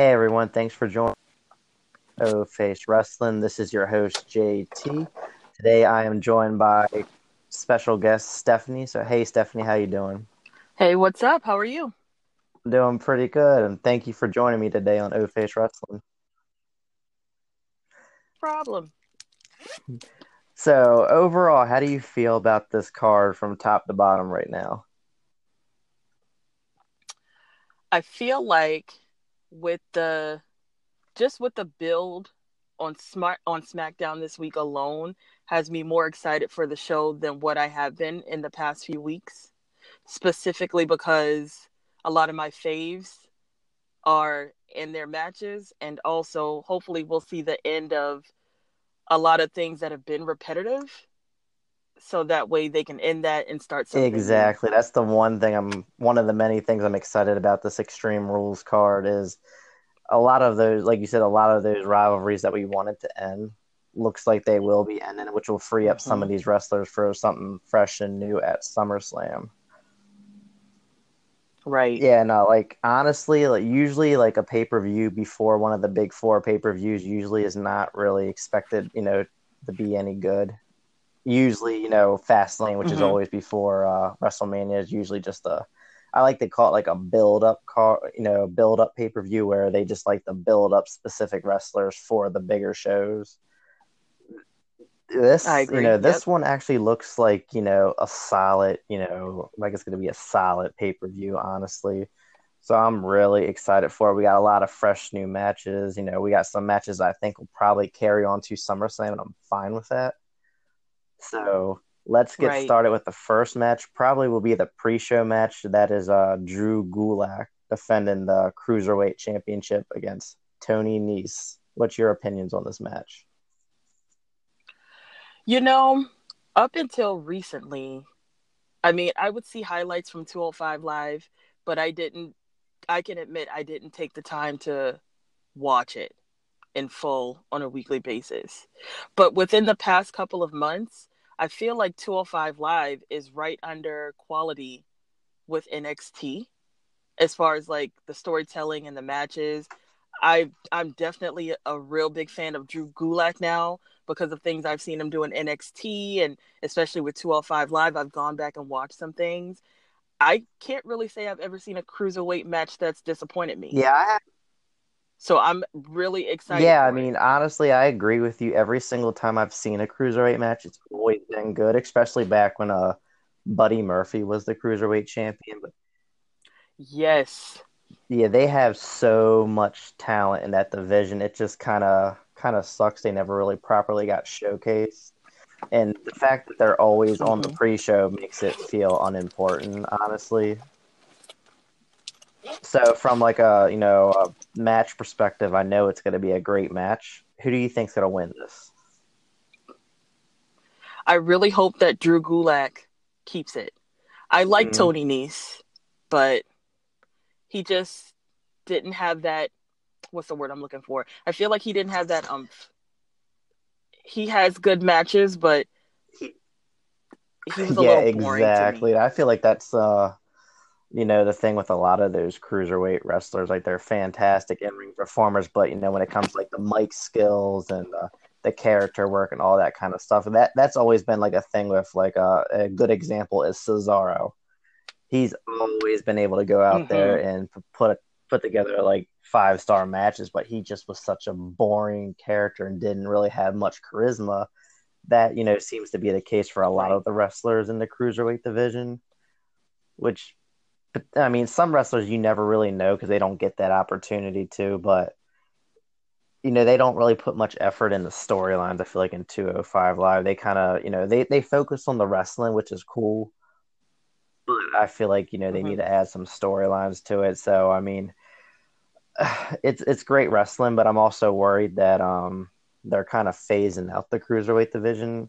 Hey everyone, thanks for joining O Face Wrestling. This is your host JT. Today I am joined by special guest Stephanie. So hey Stephanie, how you doing? Hey, what's up? How are you? I'm doing pretty good, and thank you for joining me today on O Face Wrestling. Problem. So overall, how do you feel about this card from top to bottom right now? I feel like with the just with the build on smart on SmackDown this week alone has me more excited for the show than what I have been in the past few weeks. Specifically because a lot of my faves are in their matches and also hopefully we'll see the end of a lot of things that have been repetitive so that way they can end that and start something exactly new. that's the one thing i'm one of the many things i'm excited about this extreme rules card is a lot of those like you said a lot of those rivalries that we wanted to end looks like they will be ending which will free up mm-hmm. some of these wrestlers for something fresh and new at summerslam right yeah no like honestly like usually like a pay-per-view before one of the big four pay-per-views usually is not really expected you know to be any good usually, you know, Fastlane, which mm-hmm. is always before uh, WrestleMania, is usually just a. I like to call it like a build up car, you know, build up pay per view where they just like to build up specific wrestlers for the bigger shows. This, you know, this yep. one actually looks like you know a solid, you know, like it's going to be a solid pay per view, honestly. So I'm really excited for it. We got a lot of fresh new matches. You know, we got some matches I think will probably carry on to SummerSlam, and I'm fine with that. So let's get right. started with the first match. Probably will be the pre-show match. That is uh, Drew Gulak defending the cruiserweight championship against Tony Nese. What's your opinions on this match? You know, up until recently, I mean, I would see highlights from 205 Live, but I didn't. I can admit I didn't take the time to watch it in full on a weekly basis. But within the past couple of months, I feel like 205 Live is right under quality with NXT as far as like the storytelling and the matches. I I'm definitely a real big fan of Drew Gulak now because of things I've seen him do in NXT and especially with 205 Live. I've gone back and watched some things. I can't really say I've ever seen a cruiserweight match that's disappointed me. Yeah, I have so I'm really excited. Yeah, I mean, honestly, I agree with you. Every single time I've seen a cruiserweight match, it's always been good, especially back when uh Buddy Murphy was the cruiserweight champion. But yes, yeah, they have so much talent in that division. It just kind of kind of sucks they never really properly got showcased. And the fact that they're always mm-hmm. on the mm-hmm. pre-show makes it feel unimportant, honestly. So from like a you know a match perspective, I know it's going to be a great match. Who do you think's going to win this? I really hope that Drew Gulak keeps it. I like mm-hmm. Tony Nese, but he just didn't have that. What's the word I'm looking for? I feel like he didn't have that umph. He has good matches, but he, was a yeah, little boring. Yeah, exactly. I feel like that's uh you know the thing with a lot of those cruiserweight wrestlers like they're fantastic in-ring performers but you know when it comes to, like the mic skills and the, the character work and all that kind of stuff that that's always been like a thing with like a, a good example is Cesaro he's always been able to go out mm-hmm. there and put put together like five star matches but he just was such a boring character and didn't really have much charisma that you know seems to be the case for a lot of the wrestlers in the cruiserweight division which but I mean, some wrestlers you never really know because they don't get that opportunity to. But you know, they don't really put much effort in the storylines. I feel like in 205 Live, they kind of you know they they focus on the wrestling, which is cool. But I feel like you know they mm-hmm. need to add some storylines to it. So I mean, it's it's great wrestling, but I'm also worried that um they're kind of phasing out the cruiserweight division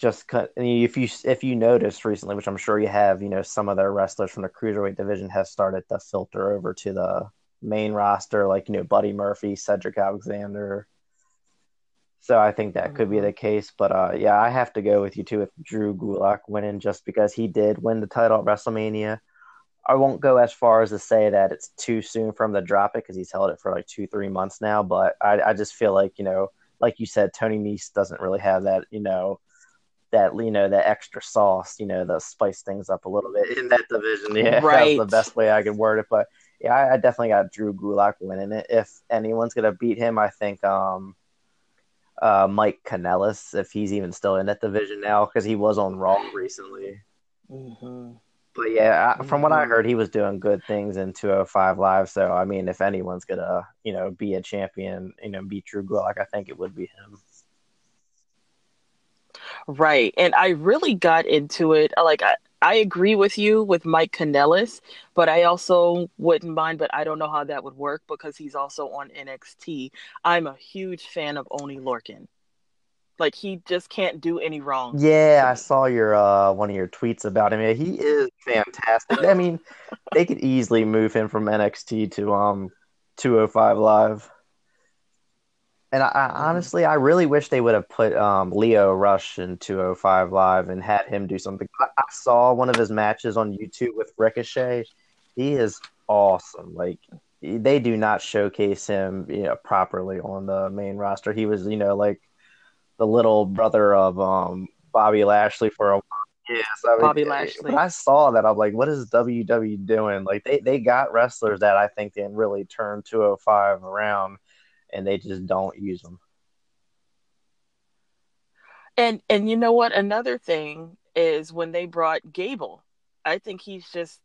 just if you if you noticed recently, which I'm sure you have, you know, some of their wrestlers from the cruiserweight division have started to filter over to the main roster, like you know, Buddy Murphy, Cedric Alexander. So I think that could be mm-hmm. the case, but uh, yeah, I have to go with you too with Drew Gulak winning just because he did win the title at WrestleMania. I won't go as far as to say that it's too soon for him to drop it because he's held it for like two, three months now. But I, I just feel like you know, like you said, Tony Nese doesn't really have that, you know, that you know that extra sauce, you know, that spice things up a little bit in that division. Yeah, Right. that's the best way I could word it. But yeah, I, I definitely got Drew Gulak winning it. If anyone's gonna beat him, I think um, uh, Mike Kanellis, if he's even still in that division now, because he was on Raw recently. hmm But yeah, I, from what I Mhm. heard, he was doing good things in 205 Live. So I mean, if anyone's gonna, you know, be a champion, you know, beat Drew Gulak, I think it would be him. Right. And I really got into it. Like, I, I agree with you with Mike Kanellis, but I also wouldn't mind, but I don't know how that would work because he's also on NXT. I'm a huge fan of Oney Lorcan. Like, he just can't do any wrong. Yeah, I saw your uh one of your tweets about him. Yeah, he is fantastic. I mean, they could easily move him from NXT to um 205 Live. And I, I honestly, I really wish they would have put um Lio Rush in 205 Live and had him do something. I, I saw one of his matches on YouTube with Ricochet. He is awesome. Like they do not showcase him, you know, properly on the main roster. He was, you know, like the little brother of um Bobby Lashley for a while. Yes, I mean, Bobby Lashley. I saw that, I'm like, what is WWE doing? Like they they got wrestlers that I think can really turn 205 around, and they just don't use them. And and you know what? Another thing is when they brought Gable, I think he's just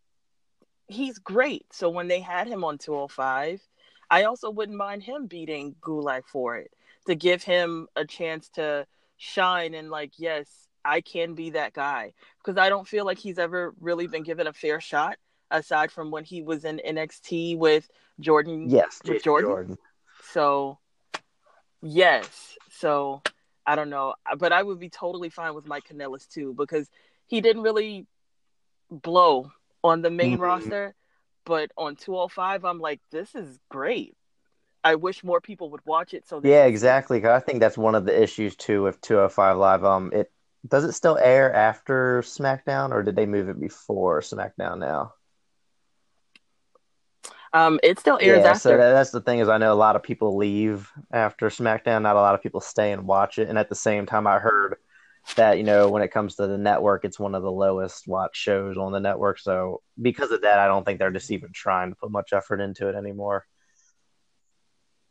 he's great. So when they had him on 205, I also wouldn't mind him beating Gulak for it to give him a chance to shine and like, yes, I can be that guy because I don't feel like he's ever really been given a fair shot aside from when he was in NXT with Jordan Yes, with Jordan. Jordan. So, yes. So, I don't know. But I would be totally fine with Mike Kanellis too because he didn't really blow on the main Mhm. roster. But on 205, I'm like, this is great. I wish more people would watch it. So Yeah, exactly. I think that's one of the issues too with 205 Live. Um, it does it still air after SmackDown, or did they move it before SmackDown now? Um, it still airs Yeah, after. so that's the thing is I know a lot of people leave after SmackDown. Not a lot of people stay and watch it. And at the same time, I heard that you know when it comes to the network, it's one of the lowest watched shows on the network. So because of that, I don't think they're just even trying to put much effort into it anymore.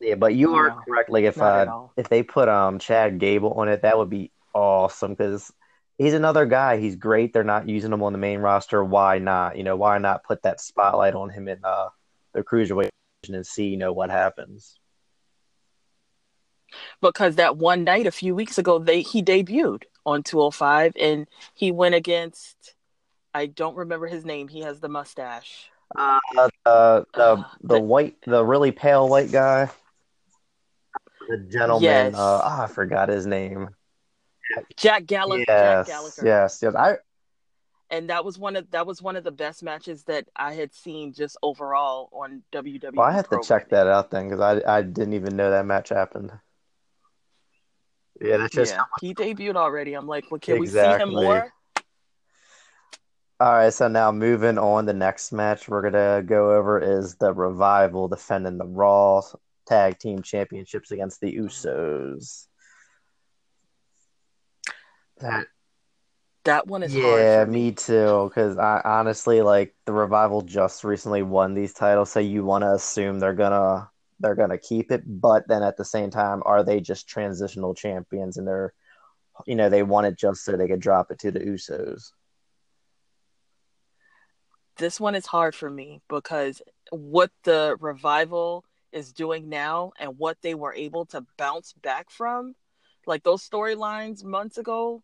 Yeah, but you are No, correct. Like if uh, if they put um Chad Gable on it, that would be awesome because he's another guy. He's great. They're not using him on the main roster. Why not? You know, why not put that spotlight on him in uh the cruiserweight and see you know what happens? Because that one night a few weeks ago, they he debuted on 205 and he went against, I don't remember his name. He has the mustache. Uh, the the Uh, the the- white, the really pale white guy, the gentleman. Yes. Uh, oh, I forgot his name. Jack Gallagher. Yes, Jack Gallagher. yes, yes. I and that was one of that was one of the best matches that I had seen just overall on WWE. well, I have to check that out then because I I didn't even know that match happened. Yeah, that's just yeah, he debuted already. I'm like, well, can we see him more? All right, so now moving on, the next match we're gonna go over is the Revival defending the Raw Tag Team Championships against the Usos. That That one is hard. yeah, me. me too. Because I honestly like the Revival just recently won these titles, so you want to assume they're gonna they're gonna keep it. But then at the same time, are they just transitional champions and they're you know they want it just so they could drop it to the Usos? This one is hard for me because what the revival is doing now and what they were able to bounce back from, like those storylines months ago.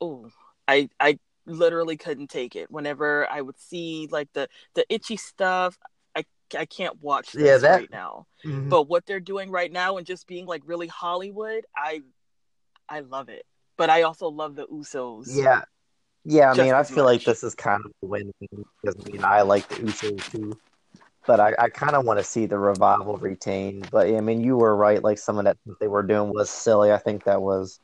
Oh, I I literally couldn't take it. Whenever I would see like the the itchy stuff, I I can't watch this Yeah, that- right now. Mm-hmm. But what they're doing right now and just being like really Hollywood, I I love it. But I also love the Usos. Yeah. Yeah, I mean, I feel like this is kind of a win-win because I mean, I like the Usos too, but I, I kind of want to see the revival retain. But I mean, you were right. Like some of that they were doing was silly. I think that was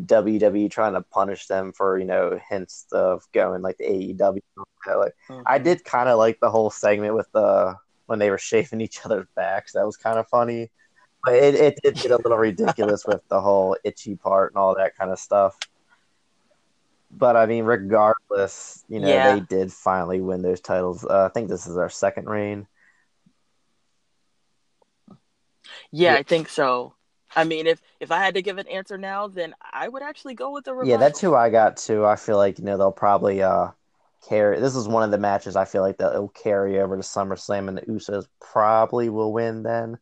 WWE trying to punish them for you know hints of going like the AEW. Like, mm-hmm. I did kind of like the whole segment with the when they were shaving each other's backs. That was kind of funny. But it, it did get a little ridiculous with the whole itchy part and all that kind of stuff. But I mean, regardless, you know, yeah. they did finally win those titles. Uh, I think this is our second reign. Yeah, yeah, I think so. I mean, if if I had to give an answer now, then I would actually go with the revival. Yeah, that's who I got too. I feel like you know they'll probably uh carry. This is one of the matches I feel like they'll carry over to SummerSlam, and the Usos probably will win then.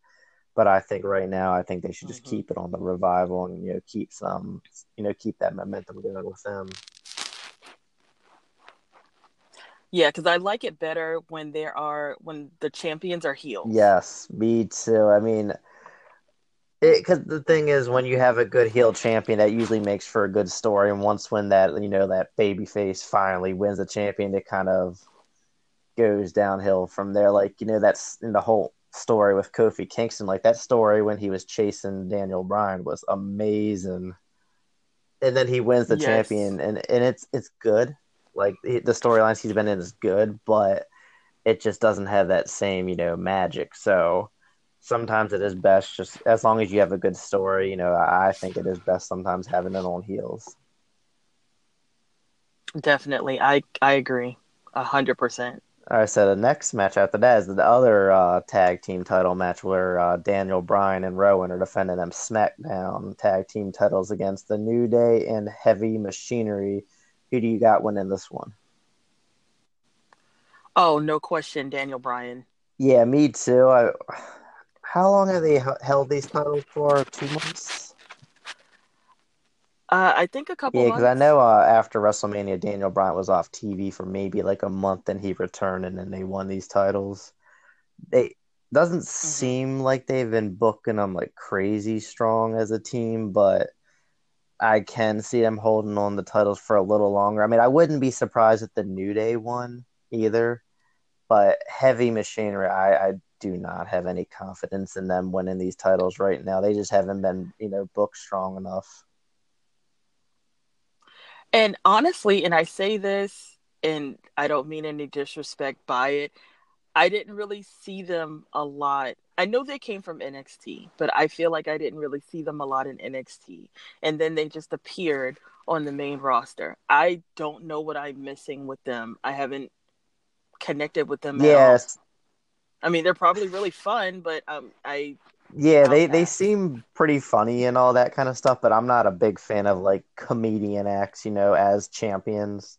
But I think right now, I think they should just mm-hmm. keep it on the revival and you know keep some, you know, keep that momentum going with them. Yeah, because I like it better when there are when the champions are healed. Yes, me too. I mean, because the thing is, when you have a good heel champion, that usually makes for a good story. And once when that you know that baby face finally wins the champion, it kind of goes downhill from there. Like you know that's in the whole story with Kofi Kingston. Like that story when he was chasing Daniel Bryan was amazing. And then he wins the yes. champion, and and it's it's good. Like the storylines he's been in is good, but it just doesn't have that same you know magic. So sometimes it is best just as long as you have a good story. You know, I think it is best sometimes having it on heels. Definitely, I I agree, a hundred percent. All right, so the next match after that is the other uh, tag team title match where uh, Daniel Bryan and Rowan are defending them SmackDown tag team titles against the New Day and Heavy Machinery. Who do you got winning this one? Oh, no question, Daniel Bryan. Yeah, me too. I, how long have they held these titles for? Two months. Uh, I think a couple. Yeah, because I know uh, after WrestleMania, Daniel Bryan was off TV for maybe like a month, and he returned, and then they won these titles. They doesn't mm-hmm. seem like they've been booking them like crazy strong as a team, but I can see them holding on the titles for a little longer. I mean, I wouldn't be surprised if the New Day won either, but Heavy Machinery, I, I do not have any confidence in them winning these titles right now. They just haven't been, you know, booked strong enough. And honestly, and I say this, and I don't mean any disrespect by it, I didn't really see them a lot. I know they came from NXT, but I feel like I didn't really see them a lot in NXT. And then they just appeared on the main roster. I don't know what I'm missing with them. I haven't connected with them. Yes. I mean, they're probably really fun, but um, I yeah, they, they seem pretty funny and all that kind of stuff, but I'm not a big fan of like comedian acts, you know, as champions.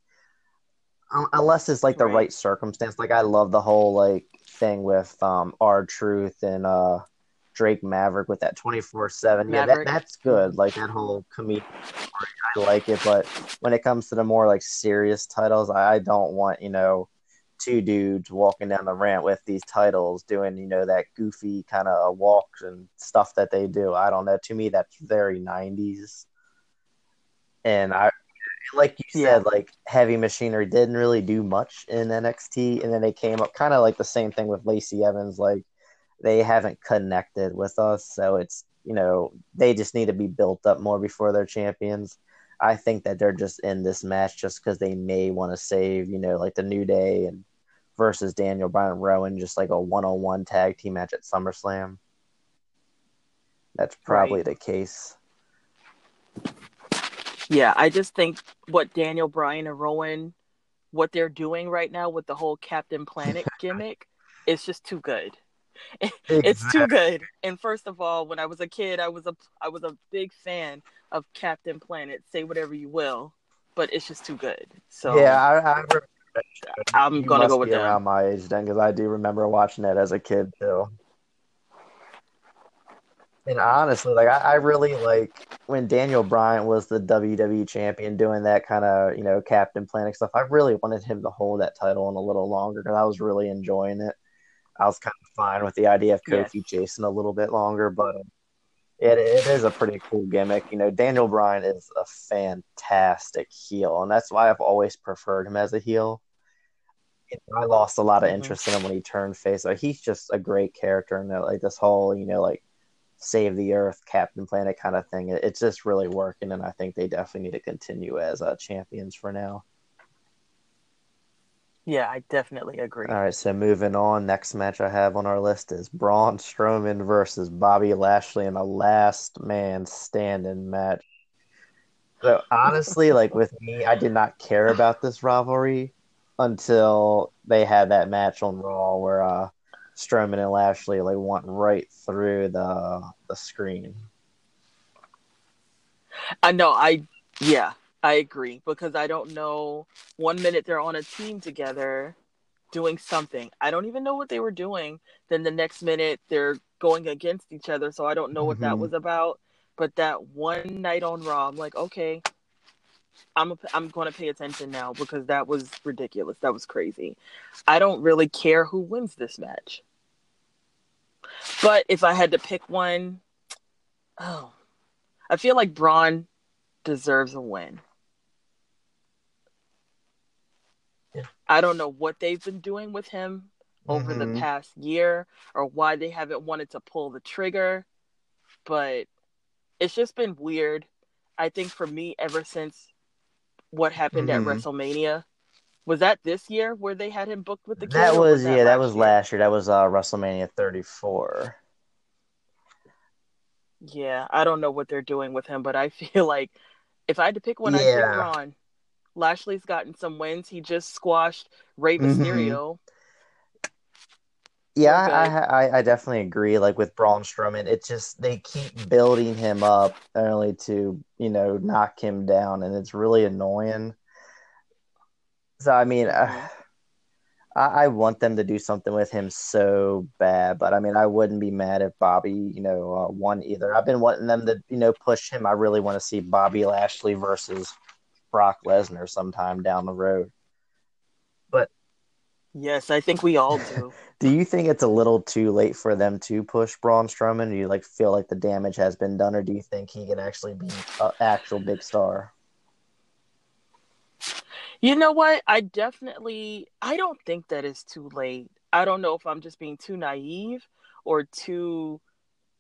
Unless it's like the right, right circumstance. Like I love the whole like thing with um R-Truth and uh Drake Maverick with that 24 7. Yeah, that, that's good. Like that whole comedian I like it. But when it comes to the more like serious titles, I, I don't want, you know, two dudes walking down the ramp with these titles doing you know that goofy kind of walks and stuff that they do. I don't know. To me that's very 90s and i like you said like heavy machinery didn't really do much in nxt and then they came up kind of like the same thing with lacey evans like they haven't connected with us so it's you know they just need to be built up more before they're champions. I think that they're just in this match just because they may want to save, you know, like the New Day and versus Daniel Bryan Rowan, just like a one on one tag team match at SummerSlam. That's probably right. the case. Yeah, I just think what Daniel Bryan and Rowan, what they're doing right now with the whole Captain Planet gimmick, is just too good. it's too good. And first of all, when I was a kid, I was a I was a big fan of Captain Planet. Say whatever you will, but it's just too good. So yeah, I, I I'm you gonna go with that. Around my age then, because I do remember watching it as a kid too. And honestly, like I, I, really like when Daniel Bryan was the WWE champion, doing that kind of you know Captain Planet stuff. I really wanted him to hold that title a little longer because I was really enjoying it. I was kind of fine with the idea of Kofi yes. chasing a little bit longer, but it, it is a pretty cool gimmick. You know, Daniel Bryan is a fantastic heel, and that's why I've always preferred him as a heel. I lost a lot of mm-hmm. interest mm-hmm. in him when he turned face. Like he's just a great character, and like this whole, you know, like save the earth, Captain Planet kind of thing. It's just really working, and I think they definitely need to continue as uh, champions for now. Yeah, I definitely agree. All right, so moving on, next match I have on our list is Braun Strowman versus Bobby Lashley in a last man standing match. So honestly, like with me, I did not care about this rivalry until they had that match on Raw where uh, Strowman and Lashley like went right through the the screen. I know. I yeah, I agree because I don't know. One minute they're on a team together doing something. I don't even know what they were doing. Then the next minute they're going against each other. So I don't know what mm-hmm. that was about. But that one night on Raw, I'm like, okay, I'm a, I'm going to pay attention now because that was ridiculous. That was crazy. I don't really care who wins this match. But if I had to pick one, oh, I feel like Braun deserves a win. Yeah. I don't know what they've been doing with him over mm-hmm. the past year or why they haven't wanted to pull the trigger, but it's just been weird. I think for me, ever since what happened mm-hmm. at WrestleMania, was that this year where they had him booked with the? That was, was that yeah, that was year? last year. That was uh, WrestleMania 34. Yeah, I don't know what they're doing with him, but I feel like if I had to pick one, yeah. I'd pick Braun. Lashley's gotten some wins. He just squashed Rey mm-hmm. Mysterio. Mm-hmm. Yeah, I, I, I definitely agree. Like with Braun Strowman, it's just they keep building him up only to you know knock him down, and it's really annoying. So I mean, uh, I, I want them to do something with him so bad, but I mean, I wouldn't be mad if Bobby, you know, uh, won either. I've been wanting them to you know push him. I really want to see Bobby Lashley versus Brock Lesnar sometime down the road. Yes, I think we all do. do you think it's a little too late for them to push Braun Strowman? Do you like feel like the damage has been done, or do you think he can actually be an actual big star? You know what? I definitely I don't think that is too late. I don't know if I'm just being too naive or too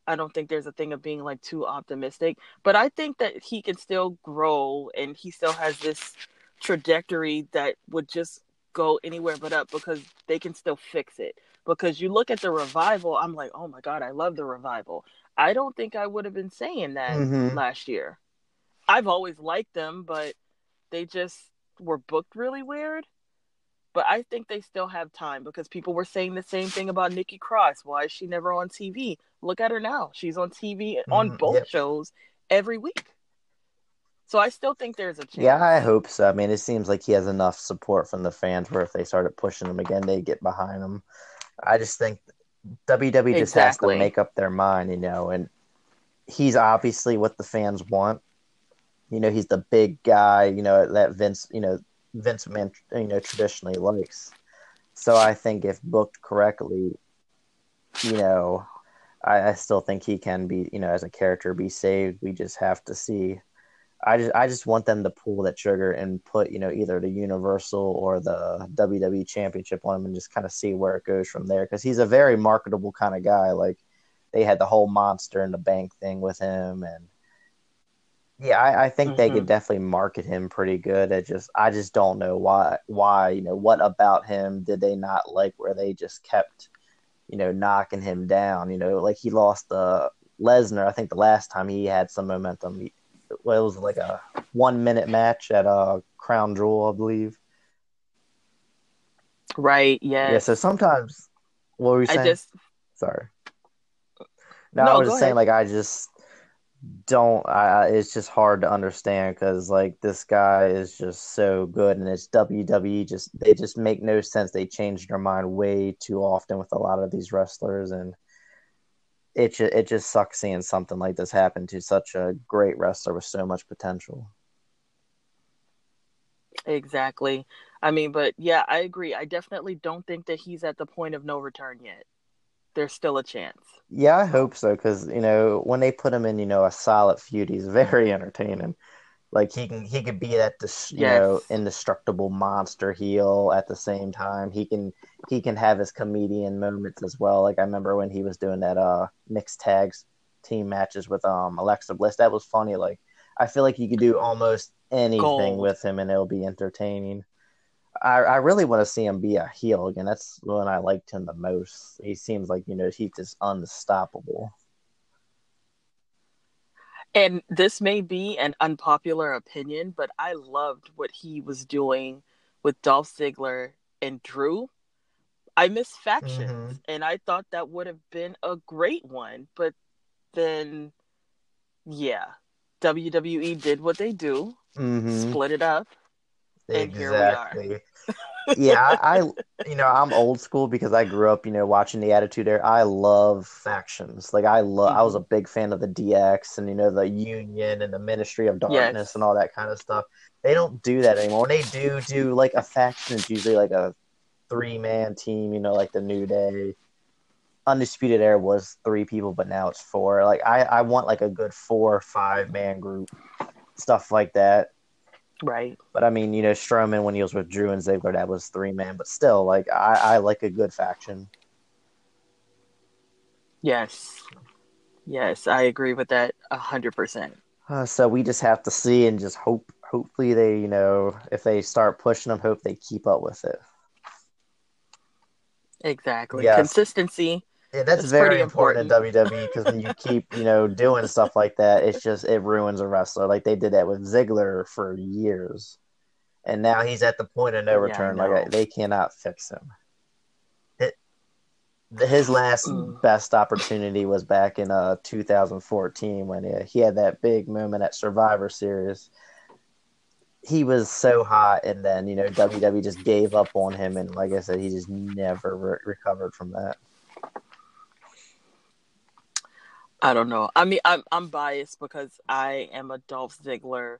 I don't think there's a thing of being like too optimistic, but I think that he can still grow and he still has this trajectory that would just go anywhere but up because they can still fix it. Because you look at the revival, I'm like, oh my God, I love the revival. I don't think I would have been saying that mm-hmm. last year. I've always liked them, but they just were booked really weird. But I think they still have time because people were saying the same thing about Nikki Cross. Why is she never on TV? Look at her now. She's on TV mm, on both yep. shows every week. So I still think there's a chance. Yeah, I hope so. I mean, it seems like he has enough support from the fans where if they started pushing him again, they get behind him. I just think WWE just exactly. has to make up their mind, you know, and he's obviously what the fans want. You know, he's the big guy, you know, that Vince, you know, Vince McMahon, you know, traditionally likes. So I think if booked correctly, you know, I, I, still think he can be, you know, as a character be saved. We just have to see. I just I just want them to pull that trigger and put, you know, either the Universal or the WWE Championship on him and just kind of see where it goes from there. Because he's a very marketable kind of guy. Like they had the whole monster in the bank thing with him and yeah, I, I think mm-hmm. they could mm-hmm. definitely market him pretty good. It just I just don't know why why, you know, what about him did they not like where they just kept, you know, knocking him down. You know, like he lost the Lesnar, I think the last time he had some momentum. He, well, it was like a one minute match at a uh, Crown Jewel, I believe. Right, yeah. Yeah, so sometimes what were you saying? I just sorry. No, no I was just saying like I just don't I, it's just hard to understand because like this guy is just so good and it's WWE just they just make no sense they change their mind way too often with a lot of these wrestlers and it just, it just sucks seeing something like this happen to such a great wrestler with so much potential exactly I mean but yeah I agree I definitely don't think that he's at the point of no return yet there's still a chance. Yeah, I hope so because you know when they put him in, you know, a solid feud, he's very entertaining. Like he can he could be that dis, you yes. know indestructible monster heel at the same time. He can he can have his comedian moments as well. Like I remember when he was doing that uh mixed tags team matches with um Alexa Bliss. That was funny. Like I feel like you could do almost anything Gold. with him and it'll be entertaining. I, I really want to see him be a heel again. That's when I liked him the most. He seems like, you know, he's just unstoppable. And this may be an unpopular opinion, but I loved what he was doing with Dolph Ziggler and Drew. I miss factions, Mhm. and I thought that would have been a great one. But then, yeah, WWE did what they do, Mm-hmm. split it up. And here we are. Yeah, I, you know, I'm old school because I grew up, you know, watching the Attitude Era. I love factions. Like I love, I was a Mm-hmm. big fan of the DX and you know the Union and the Ministry of Darkness Yes. and all that kind of stuff. They don't do that anymore. When they do do like a faction, it's usually like a three man team. You know, like the New Day. Undisputed Era was three people, but now it's four. Like I, I want like a good four or five man group, stuff like that. Right. But I mean, you know, Strowman when he was with Drew and Ziggler, that was three man. But still, like I, I like a good faction. Yes. Yes, I agree with that a hundred percent. Uh, so we just have to see and just hope. Hopefully, they, you know, if they start pushing them, hope they keep up with it. Exactly. Yes. Consistency. Yeah, that's It's very pretty important, in WWE because when you keep, you know, doing stuff like that, it's just it ruins a wrestler. Like they did that with Ziggler for years, and now he's at the point of no return. know. like they cannot fix him. It, his last best opportunity was back in uh 2014 when he, he had that big moment at Survivor Series. He was so hot, and then you know WWE just gave up on him, and like I said, he just never re- recovered from that. I don't know. I mean, I'm I'm biased because I am a Dolph Ziggler.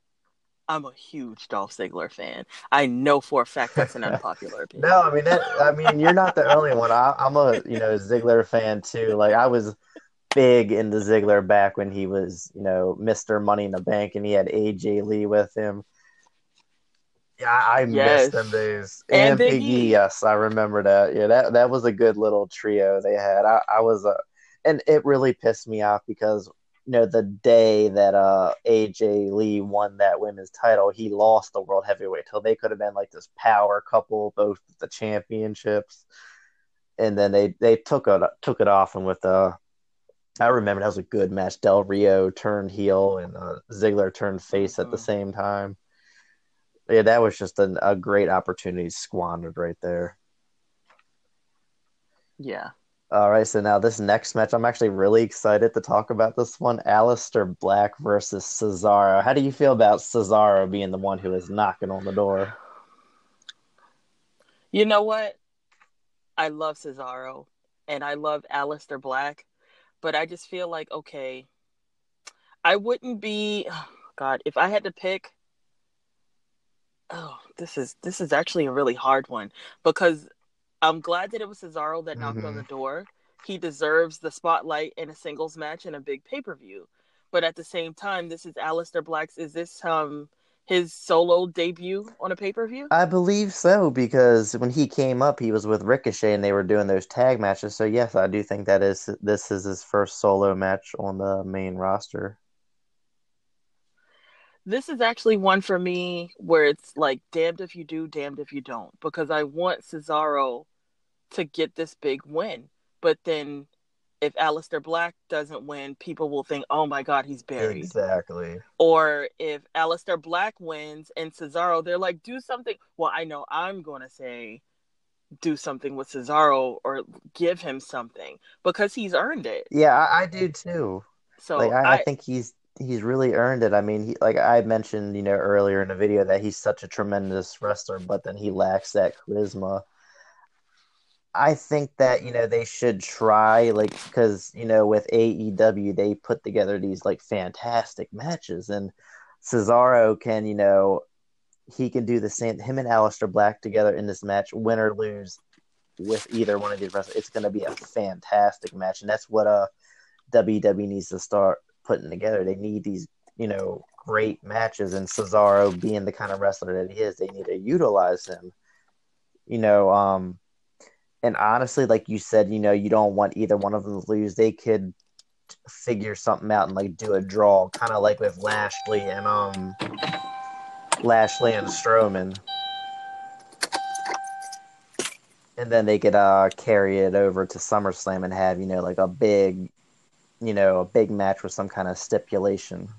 I'm a huge Dolph Ziggler fan. I know for a fact that's an unpopular opinion. No, I mean that. I mean you're not the only one. I, I'm a you know Ziggler fan too. Like I was big into Ziggler back when he was you know Mister Money in the Bank and he had AJ Lee with him. Yeah, I, I Yes. miss them days. And And, Big. E, yes, I remember that. Yeah, that that was a good little trio they had. I, I was a, and it really pissed me off because you know the day that uh AJ Lee won that women's title, he lost the world heavyweight title. They could have been like this power couple, both the championships, and then they they took it took it off and with uh. I remember that was a good match. Del Rio turned heel and uh, Ziggler turned face at the Mhm. same time. Yeah, that was just an, a great opportunity squandered right there. Yeah. All right, so now this next match, I'm actually really excited to talk about this one. Aleister Black versus Cesaro. How do you feel about Cesaro being the one who is knocking on the door? You know what? I love Cesaro and I love Alistair Black, but I just feel like okay, I wouldn't be God, if I had to pick Oh, this is this is actually a really hard one because I'm glad that it was Cesaro that knocked on Mhm. the door. He deserves the spotlight in a singles match and a big pay-per-view. But at the same time, this is Aleister Black's is this um his solo debut on a pay-per-view? I believe so because when he came up, he was with Ricochet and they were doing those tag matches. So yes, I do think that is this is his first solo match on the main roster. this is actually one for me where it's like damned if you do, damned if you don't, because I want Cesaro to get this big win. But then if Aleister Black doesn't win, people will think, oh my God, he's buried. Exactly. Or if Aleister Black wins and Cesaro, they're like, do something. Well, I know I'm going to say, do something with Cesaro or give him something because he's earned it. Yeah, I, I do too. So like I, I, I think he's he's really earned it. I mean, he, like I mentioned, you know, earlier in the video that he's such a tremendous wrestler, but then he lacks that charisma. I think that you know they should try like because you know with AEW they put together these like fantastic matches and Cesaro can you know he can do the same him and Aleister Black together in this match win or lose with either one of these wrestlers it's going to be a fantastic match and that's what uh WWE needs to start putting together they need these you know great matches and Cesaro being the kind of wrestler that he is they need to utilize him you know um and honestly, like you said, you know, you don't want either one of them to lose. They could figure something out and like do a draw, kind of like with Lashley and um Lashley and Strowman. And then they could uh carry it over to SummerSlam and have, you know, like a big you know, a big match with some kind of stipulation.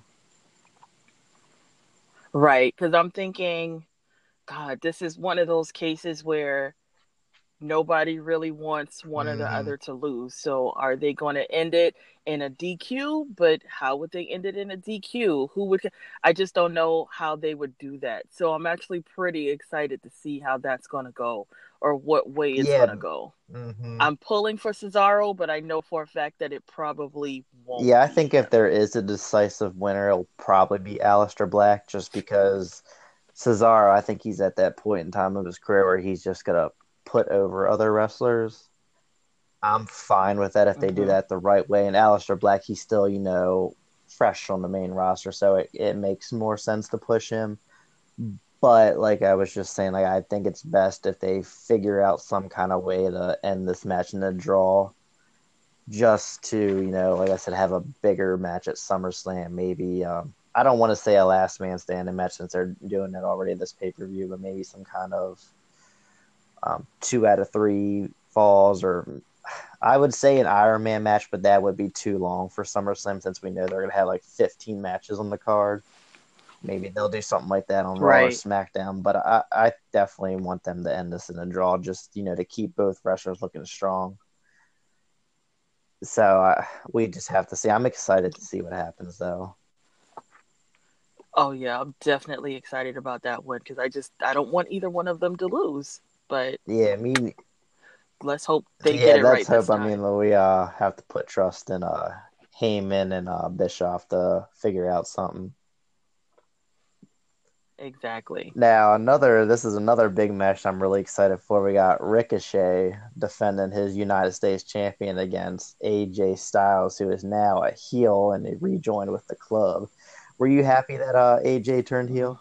Right, because I'm thinking, God, this is one of those cases where nobody really wants one or the Mhm. other to lose. So are they going to end it in a DQ? But how would they end it in a DQ? Who would? I just don't know how they would do that. So I'm actually pretty excited to see how that's going to go or what way it's Yeah. going to go. Mm-hmm. I'm pulling for Cesaro, but I know for a fact that it probably won't. Yeah, I think if there is a decisive winner, it'll probably be Aleister Black, just because Cesaro, I think he's at that point in time of his career where he's just gonna put over other wrestlers. I'm fine with that if they do Mhm. that the right way. And Aleister Black, he's still, you know, fresh on the main roster, so it, it makes more sense to push him. But like I was just saying, like I think it's best if they figure out some kind of way to end this match in a draw just to you know like i said have a bigger match at summerslam maybe um, i don't want to say a last man standing match since they're doing it already this pay-per-view but maybe some kind of um, two out of three falls or i would say an iron man match but that would be too long for summerslam since we know they're going to have like 15 matches on the card maybe they'll do something like that on raw or smackdown but I, I definitely want them to end this in a draw just you know to keep both wrestlers looking strong so uh, we just have to see. I'm excited to see what happens, though. Oh yeah, I'm definitely excited about that one because I just I don't want either one of them to lose. But Yeah, me. let's hope they yeah, get it let's right hope. this I mean, we uh have to put trust in uh Heyman and uh Bischoff to figure out something. exactly. Now, another. This is another big match I'm really excited for. We got Ricochet defending his United States champion against AJ Styles, who is now a heel and he rejoined with the club. Were you happy that uh AJ turned heel?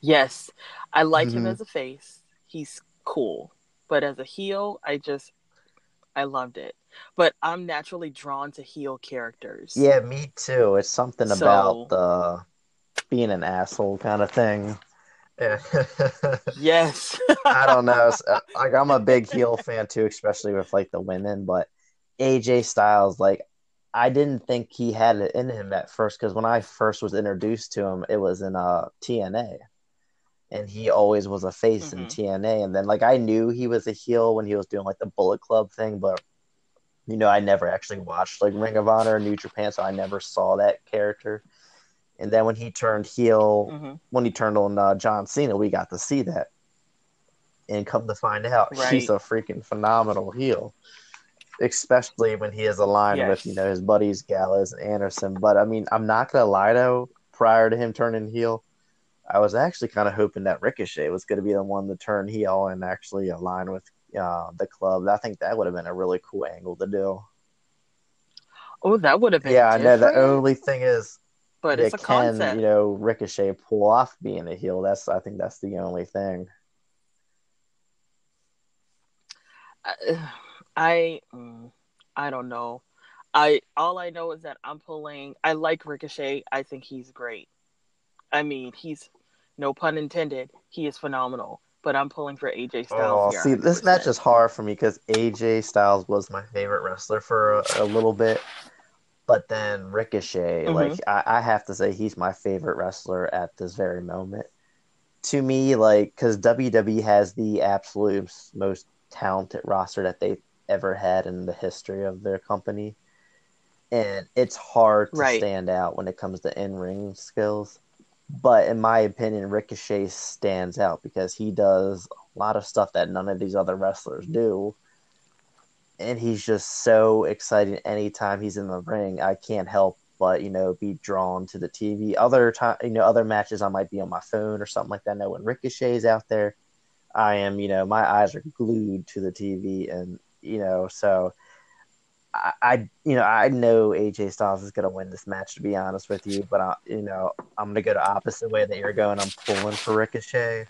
Yes, I like him Mhm. as a face. He's cool, but as a heel, I just I loved it. But I'm naturally drawn to heel characters. Yeah, me too. It's something So- about the being an asshole kind of thing. Yeah. Yes. I don't know. Uh, Like I'm a big heel fan too, especially with like the women. But AJ Styles, like I didn't think he had it in him at first because when I first was introduced to him, it was in uh TNA, and he always was a face in Mhm. TNA. And then like I knew he was a heel when he was doing like the Bullet Club thing, but you know I never actually watched like Ring of Honor or New Japan, so I never saw that character. And then when he turned heel, hmm when he turned on uh, John Cena, we got to see that. And come to find out, he's a freaking phenomenal heel, especially when he is aligned with you know his buddies Gallows and Anderson. But I mean, I'm not gonna lie though. Prior to him turning heel, I was actually kind of hoping that Ricochet was going to be the one to turn heel and actually align with uh, the club. I think that would have been a really cool angle to do. Oh, that would have been yeah, I know. The only thing is, but it's a can, concept. you know, Ricochet pull off being a heel. That's I think that's the only thing. I, I, mm, I don't know. I all I know is that I'm pulling. I like Ricochet. I think he's great. I mean, he's no pun intended. He is phenomenal. But I'm pulling for AJ Styles Oh, see, this match is hard for me because AJ Styles was my favorite wrestler for a, a little bit, but then Ricochet, Mhm. like I, I have to say, he's my favorite wrestler at this very moment. To me, like because WWE has the absolute most talented roster that they've ever had in the history of their company, and it's hard to Right. stand out when it comes to in ring skills. But in my opinion, Ricochet stands out because he does a lot of stuff that none of these other wrestlers do. And he's just so exciting anytime he's in the ring. I can't help but, you know, be drawn to the TV. Other time you know, other matches I might be on my phone or something like that. No, when Ricochet's out there, I am, you know, my eyes are glued to the TV and you know, so I, I you know, I know AJ Styles is gonna win this match to be honest with you, but I you know, I'm gonna go the opposite way that you're going. I'm pulling for Ricochet.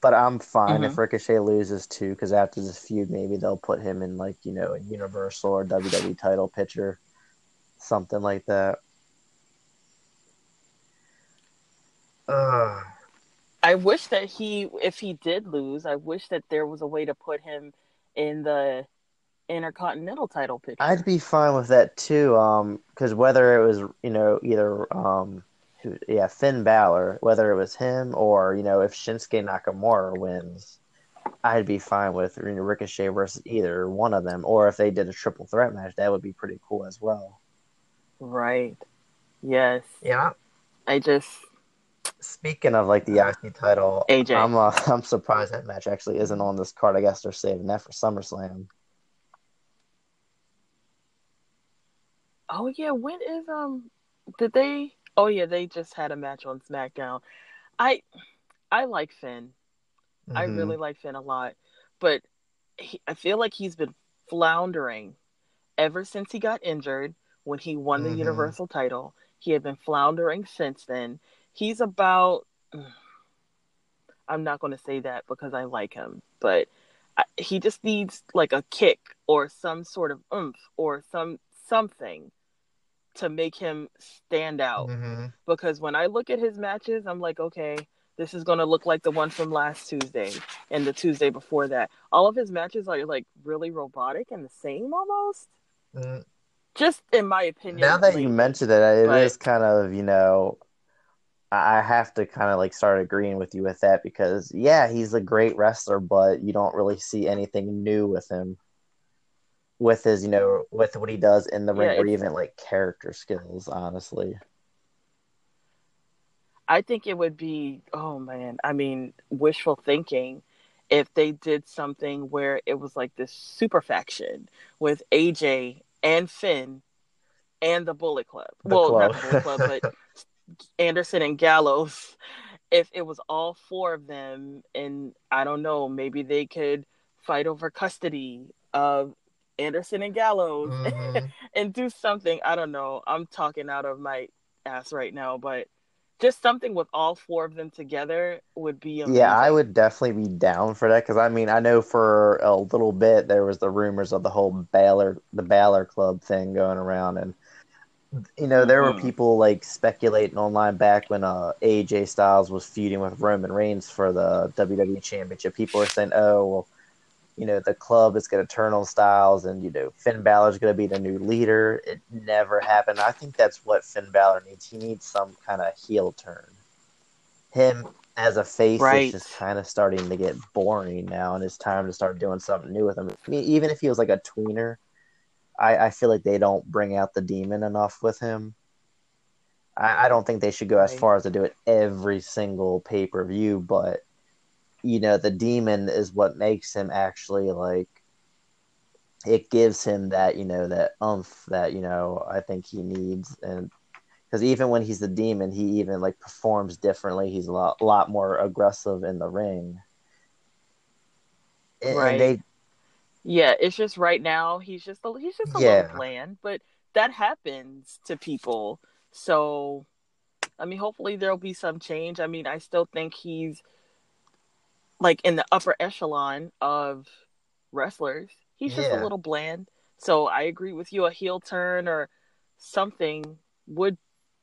But I'm fine Mhm. if Ricochet loses too, because after this feud, maybe they'll put him in like you know a Universal or WWE title picture, something like that. Ugh. I wish that he, if he did lose, I wish that there was a way to put him in the Intercontinental title picture. I'd be fine with that too. Um, because whether it was you know either um, who, yeah, Finn Balor, whether it was him or you know if Shinsuke Nakamura wins, I'd be fine with you know, Ricochet versus either one of them, or if they did a triple threat match, that would be pretty cool as well. Right. Yes. Yeah. I just, Speaking of like the IC title, AJ. I'm uh, I'm surprised that match actually isn't on this card. I guess they're saving that for SummerSlam. Oh yeah, when is, um, did they, oh yeah, they just had a match on SmackDown. I, I like Finn. I Mhm. really like Finn a lot, but he, I feel like he's been floundering ever since he got injured when he won the Mhm. Universal title. He had been floundering since then. He's about. I'm not going to say that because I like him, but I, he just needs like a kick or some sort of oomph or some something to make him stand out Mhm. because when I look at his matches, I'm like, okay, this is going to look like the one from last Tuesday and the Tuesday before that. All of his matches are like really robotic and the same almost. Mm, Just in my opinion. Now that you lately. mentioned it, it is but- kind of you know, I I have to kind of like start agreeing with you with that because yeah, he's a great wrestler, but you don't really see anything new with him. With his, you know, with what he does in the ring, Yeah, or even like character skills, honestly. I think it would be, oh man, I mean, wishful thinking if they did something where it was like this super faction with AJ and Finn and the Bullet Club. The well, club. not the Bullet Club, but Anderson and Gallows. If it was all four of them, and I don't know, maybe they could fight over custody of Anderson and Gallows Mhm. and do something. I don't know. I'm talking out of my ass right now, but just something with all four of them together would be amazing. Yeah, I would definitely be down for that because I mean, I know for a little bit there was the rumors of the whole Balor, the Balor Club thing going around, and you know there were Mhm. people like speculating online back when uh, AJ Styles was feuding with Roman Reigns for the WWE Championship. People were saying, "Oh, well, you know, the club is going to turn on Styles, and you know, Finn Balor is going to be the new leader." It never happened. I think that's what Finn Balor needs. He needs some kind of heel turn. Him as a face Right. is just kind of starting to get boring now, and it's time to start doing something new with him. I mean, even if he was like a tweener, I, I feel like they don't bring out the demon enough with him. I, I don't think they should go as far as to do it every single pay per view, but you know, the demon is what makes him actually like. It gives him that you know that umph that you know I think he needs, and because even when he's the demon, he even like performs differently. He's a lot, lot more aggressive in the ring. And, Right. and they Yeah, it's just right now he's just a, he's just a Yeah. little bland, but that happens to people. So, I mean, hopefully there'll be some change. I mean, I still think he's like in the upper echelon of wrestlers. He's just a little bland. So I agree with you. A heel turn or something would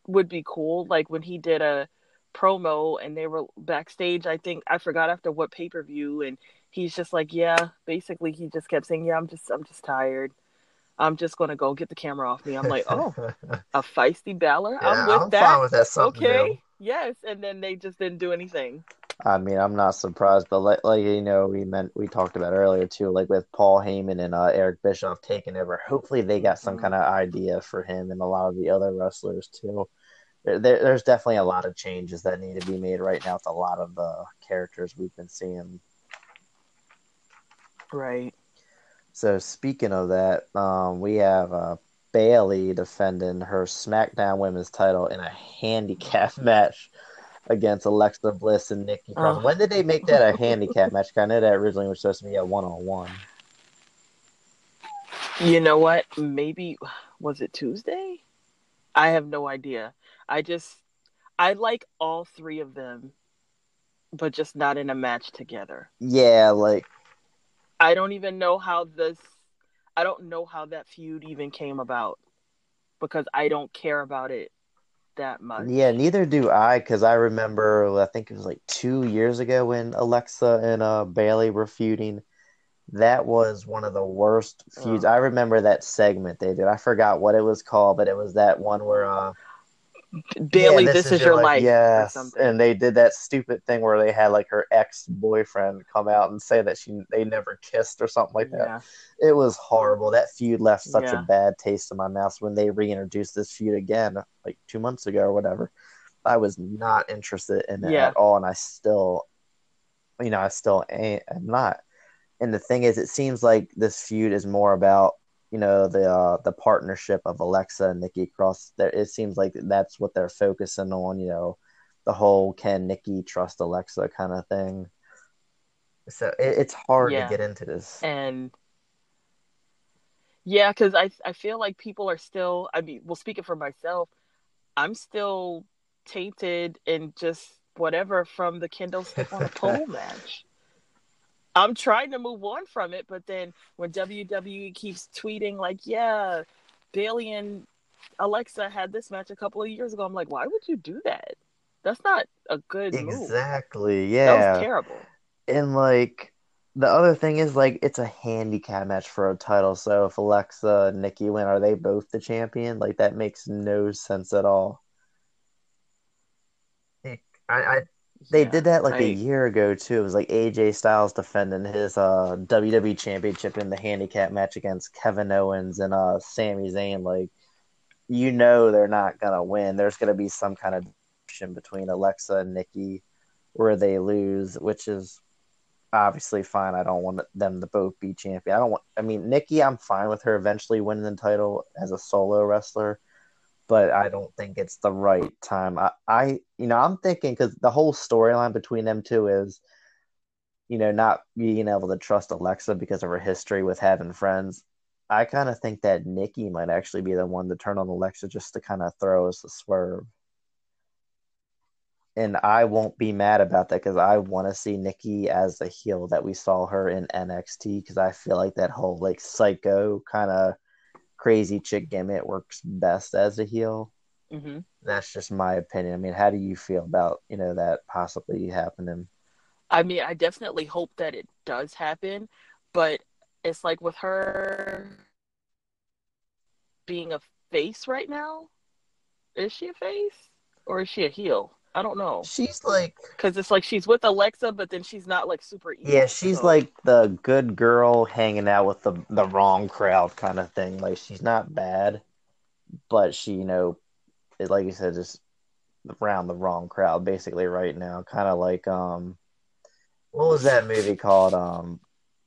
would be cool. Like when he did a promo and they were backstage. I think I forgot after what pay per view, and he's just like, yeah. Basically, he just kept saying, yeah, I'm just I'm just tired. I'm just gonna go get the camera off me. I'm like, oh, a feisty Balor. I'm with that. fine with that. Okay, new. yes. And then they just didn't do anything. I mean, I'm not surprised, but like, like you know, we meant we talked about earlier too, like with Paul Heyman and uh, Eric Bischoff taking over. Hopefully, they got some Mhm. kind of idea for him and a lot of the other wrestlers too. There, there, there's definitely a lot of changes that need to be made right now with a lot of the characters we've been seeing. Right. So speaking of that, um, we have uh, Bayley defending her SmackDown Women's title in a handicap match against Alexa Bliss and Nikki Cross. When did they make that a handicap match? I know that originally was supposed to be a one-on-one. You know what? Maybe was it Tuesday? I have no idea. I just I like all three of them but just not in a match together. Yeah, like I don't even know how this I don't know how that feud even came about because I don't care about it that much. Yeah, neither do I because I remember I think it was like two years ago when Alexa and uh, Bayley were feuding. That was one of the worst feuds. I remember that segment they did. I forgot what it was called, but it was that one where uh, Bayley, yeah, this, is, your life. or Yes, and they did that stupid thing where they had like her ex boyfriend come out and say that she they never kissed or something like that. yeah. It was horrible. That feud left such Yeah. a bad taste in my mouth when they reintroduced this feud again, like two months ago or whatever. I was not interested in it at all, and I still, you know, I still ain't. I'm not. And the thing is, it seems like this feud is more about you know the uh, the partnership of Alexa and Nikki Cross. There, it seems like that's what they're focusing on. You know, the whole can Nikki trust Alexa kind of thing. So it, it's hard Yeah. to get into this. and yeah because I, I feel like people are still i mean well speaking for myself i'm still tainted and just whatever from the kendo stick on a pole match i'm trying to move on from it but then when wwe keeps tweeting like yeah bayley and alexa had this match a couple of years ago i'm like why would you do that that's not a good move Exactly. Yeah. That was terrible And like the other thing is like it's a handicap match for a title. So if Alexa and Nikki win, are they both the champion? Like that makes no sense at all. I, I they Yeah, did that like I- a year ago too. It was like AJ Styles defending his uh WWE championship in the handicap match against Kevin Owens and uh Sami Zayn. Like you know they're not gonna win. There's gonna be some kind of action between Alexa and Nikki where they lose, which is obviously fine. I don't want them to both be champion. I don't want. I mean, Nikki, I'm fine with her eventually winning the title as a solo wrestler, but I don't think it's the right time. I, I you know, I'm thinking because the whole storyline between them two is, you know, not being able to trust Alexa because of her history with having friends. I kind of think that Nikki might actually be the one to turn on Alexa just to kind of throw us a swerve and I won't be mad about that because I want to see Nikki as the heel that we saw her in NXT because I feel like that whole like psycho kind of crazy chick gimmick works best as a heel. Mhm. That's just my opinion. I mean, how do you feel about you know that possibly happening? I mean, I definitely hope that it does happen, but it's like with her being a face right now. Is she a face or is she a heel? I don't know She's like, because it's like she's with Alexa, but then she's not like super. Evil, yeah, she's so- like the good girl hanging out with the the wrong crowd kind of thing. Like she's not bad, but she, you know, is like you said, just around the wrong crowd basically right now. Kind of like um, what was that movie called? Um,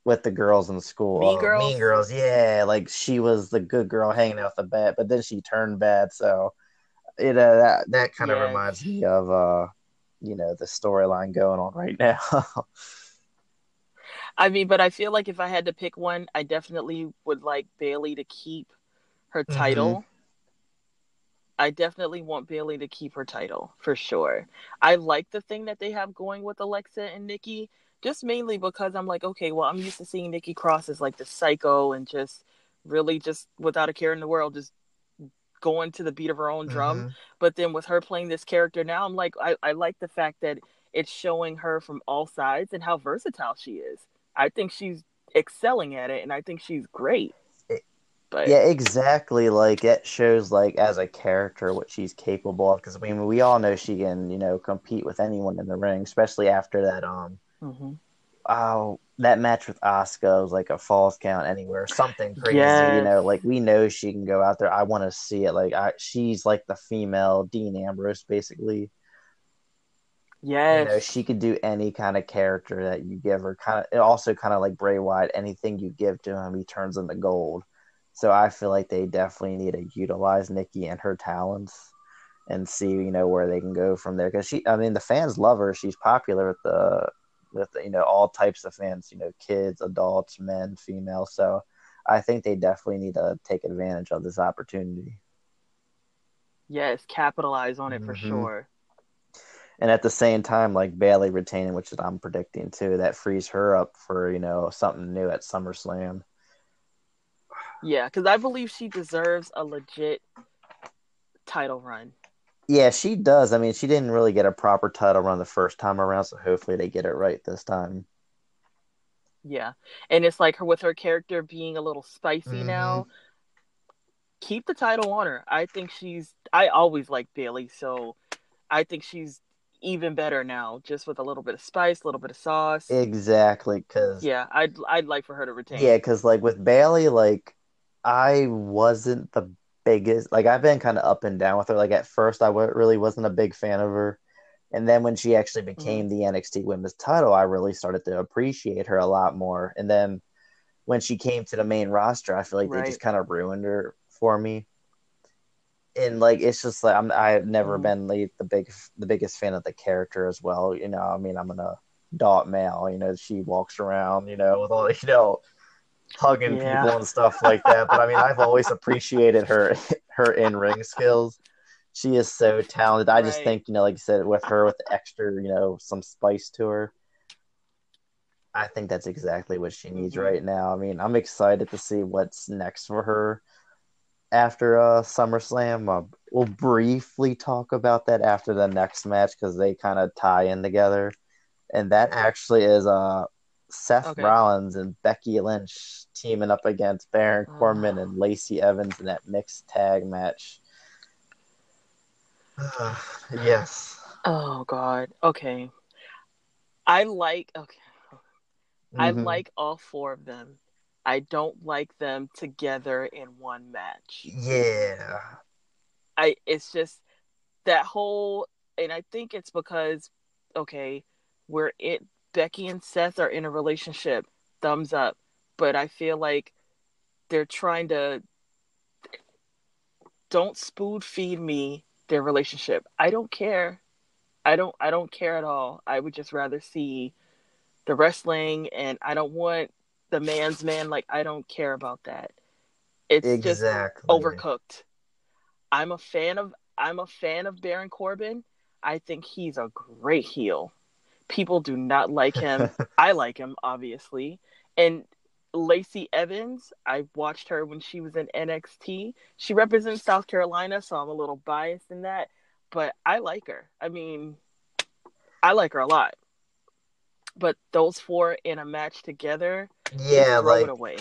with the girls in school. Mean Uh, Girls? Mean Girls. Yeah, like she was the good girl hanging out the bad, but then she turned bad. So, you know that that kind of Yeah. reminds me of uh, you know, the storyline going on right now. I mean, but I feel like if I had to pick one, I definitely would like Bayley to keep her Mhm. title. I definitely want Bayley to keep her title for sure. I like the thing that they have going with Alexa and Nikki, just mainly because I'm like, okay, well, I'm used to seeing Nikki Cross as like the psycho and just really just without a care in the world, just going to the beat of her own drum. Mhm. But then with her playing this character now, I'm like, I, I like the fact that it's showing her from all sides and how versatile she is. I think she's excelling at it, and I think she's great. But Yeah, exactly. Like it shows, like as a character, what she's capable of. Because I mean, we all know she can, you know, compete with anyone in the ring, especially after that. Um, Mhm. oh, that match with Asuka was like a false count anywhere, something crazy. You know, like we know she can go out there. I want to see it. Like I, she's like the female Dean Ambrose, basically. yes, You know, she could do any kind of character that you give her. Kind of, also kind of like Bray Wyatt. Anything you give to him, he turns into gold. So I feel like they definitely need to utilize Nikki and her talents and see, you know, where they can go from there. Because she, I mean, the fans love her. She's popular with the, with you know all types of fans. You know, kids, adults, men, female. So I think they definitely need to take advantage of this opportunity. yes, capitalize on it for Mhm. sure. And at the same time, like Bayley retaining, which is I'm predicting too, that frees her up for you know something new at SummerSlam. Yeah, because I believe she deserves a legit title run. Yeah, she does. I mean, she didn't really get a proper title run the first time around, so hopefully they get it right this time. Yeah, and it's like her with her character being a little spicy Mhm. now. Keep the title on her. I think she's. I always like Bayley, so I think she's even better now, just with a little bit of spice, a little bit of sauce. Exactly, because yeah, I'd I'd like for her to retain. Yeah, because like with Bayley, like I wasn't the biggest. Like I've been kind of up and down with her. Like at first, I w- really wasn't a big fan of her, and then when she actually became the NXT Women's Title, I really started to appreciate her a lot more. And then when she came to the main roster, I feel like they just kind of ruined her for me. And like it's just like I'm I've never Mhm. been like the big the biggest fan of the character as well. You know, I mean I'm an adult male. You know, she walks around, you know, with all you know, hugging Yeah. people and stuff like that. But I mean, I've always appreciated her her in ring skills. She is so talented. I just think you know, like you said, with her with the extra, you know, some spice to her. I think that's exactly what she needs Mhm. right now. I mean, I'm excited to see what's next for her after uh, SummerSlam. Uh, we'll briefly talk about that after the next match because they kind of tie in together. And that actually is uh, Seth Okay. Rollins and Becky Lynch teaming up against Baron Corbin Oh. and Lacey Evans in that mixed tag match. yes. Oh God. Okay. I like. Okay. I Mhm. like all four of them. I don't like them together in one match. Yeah. I it's just that whole and I think it's because okay, we're it Becky and Seth are in a relationship, thumbs up. But I feel like they're trying to don't spoon feed me their relationship. I don't care. I don't I don't care at all. I would just rather see the wrestling and I don't want the man's man like I don't care about that. It's just overcooked. I'm a fan of I'm a fan of Baron Corbin. I think he's a great heel. People do not like him. I like him, obviously. And Lacey Evans, I watched her when she was in NXT. She represents South Carolina, so I'm a little biased in that. But I like her. I mean, I like her a lot. But those four in a match together, yeah, throw like it away.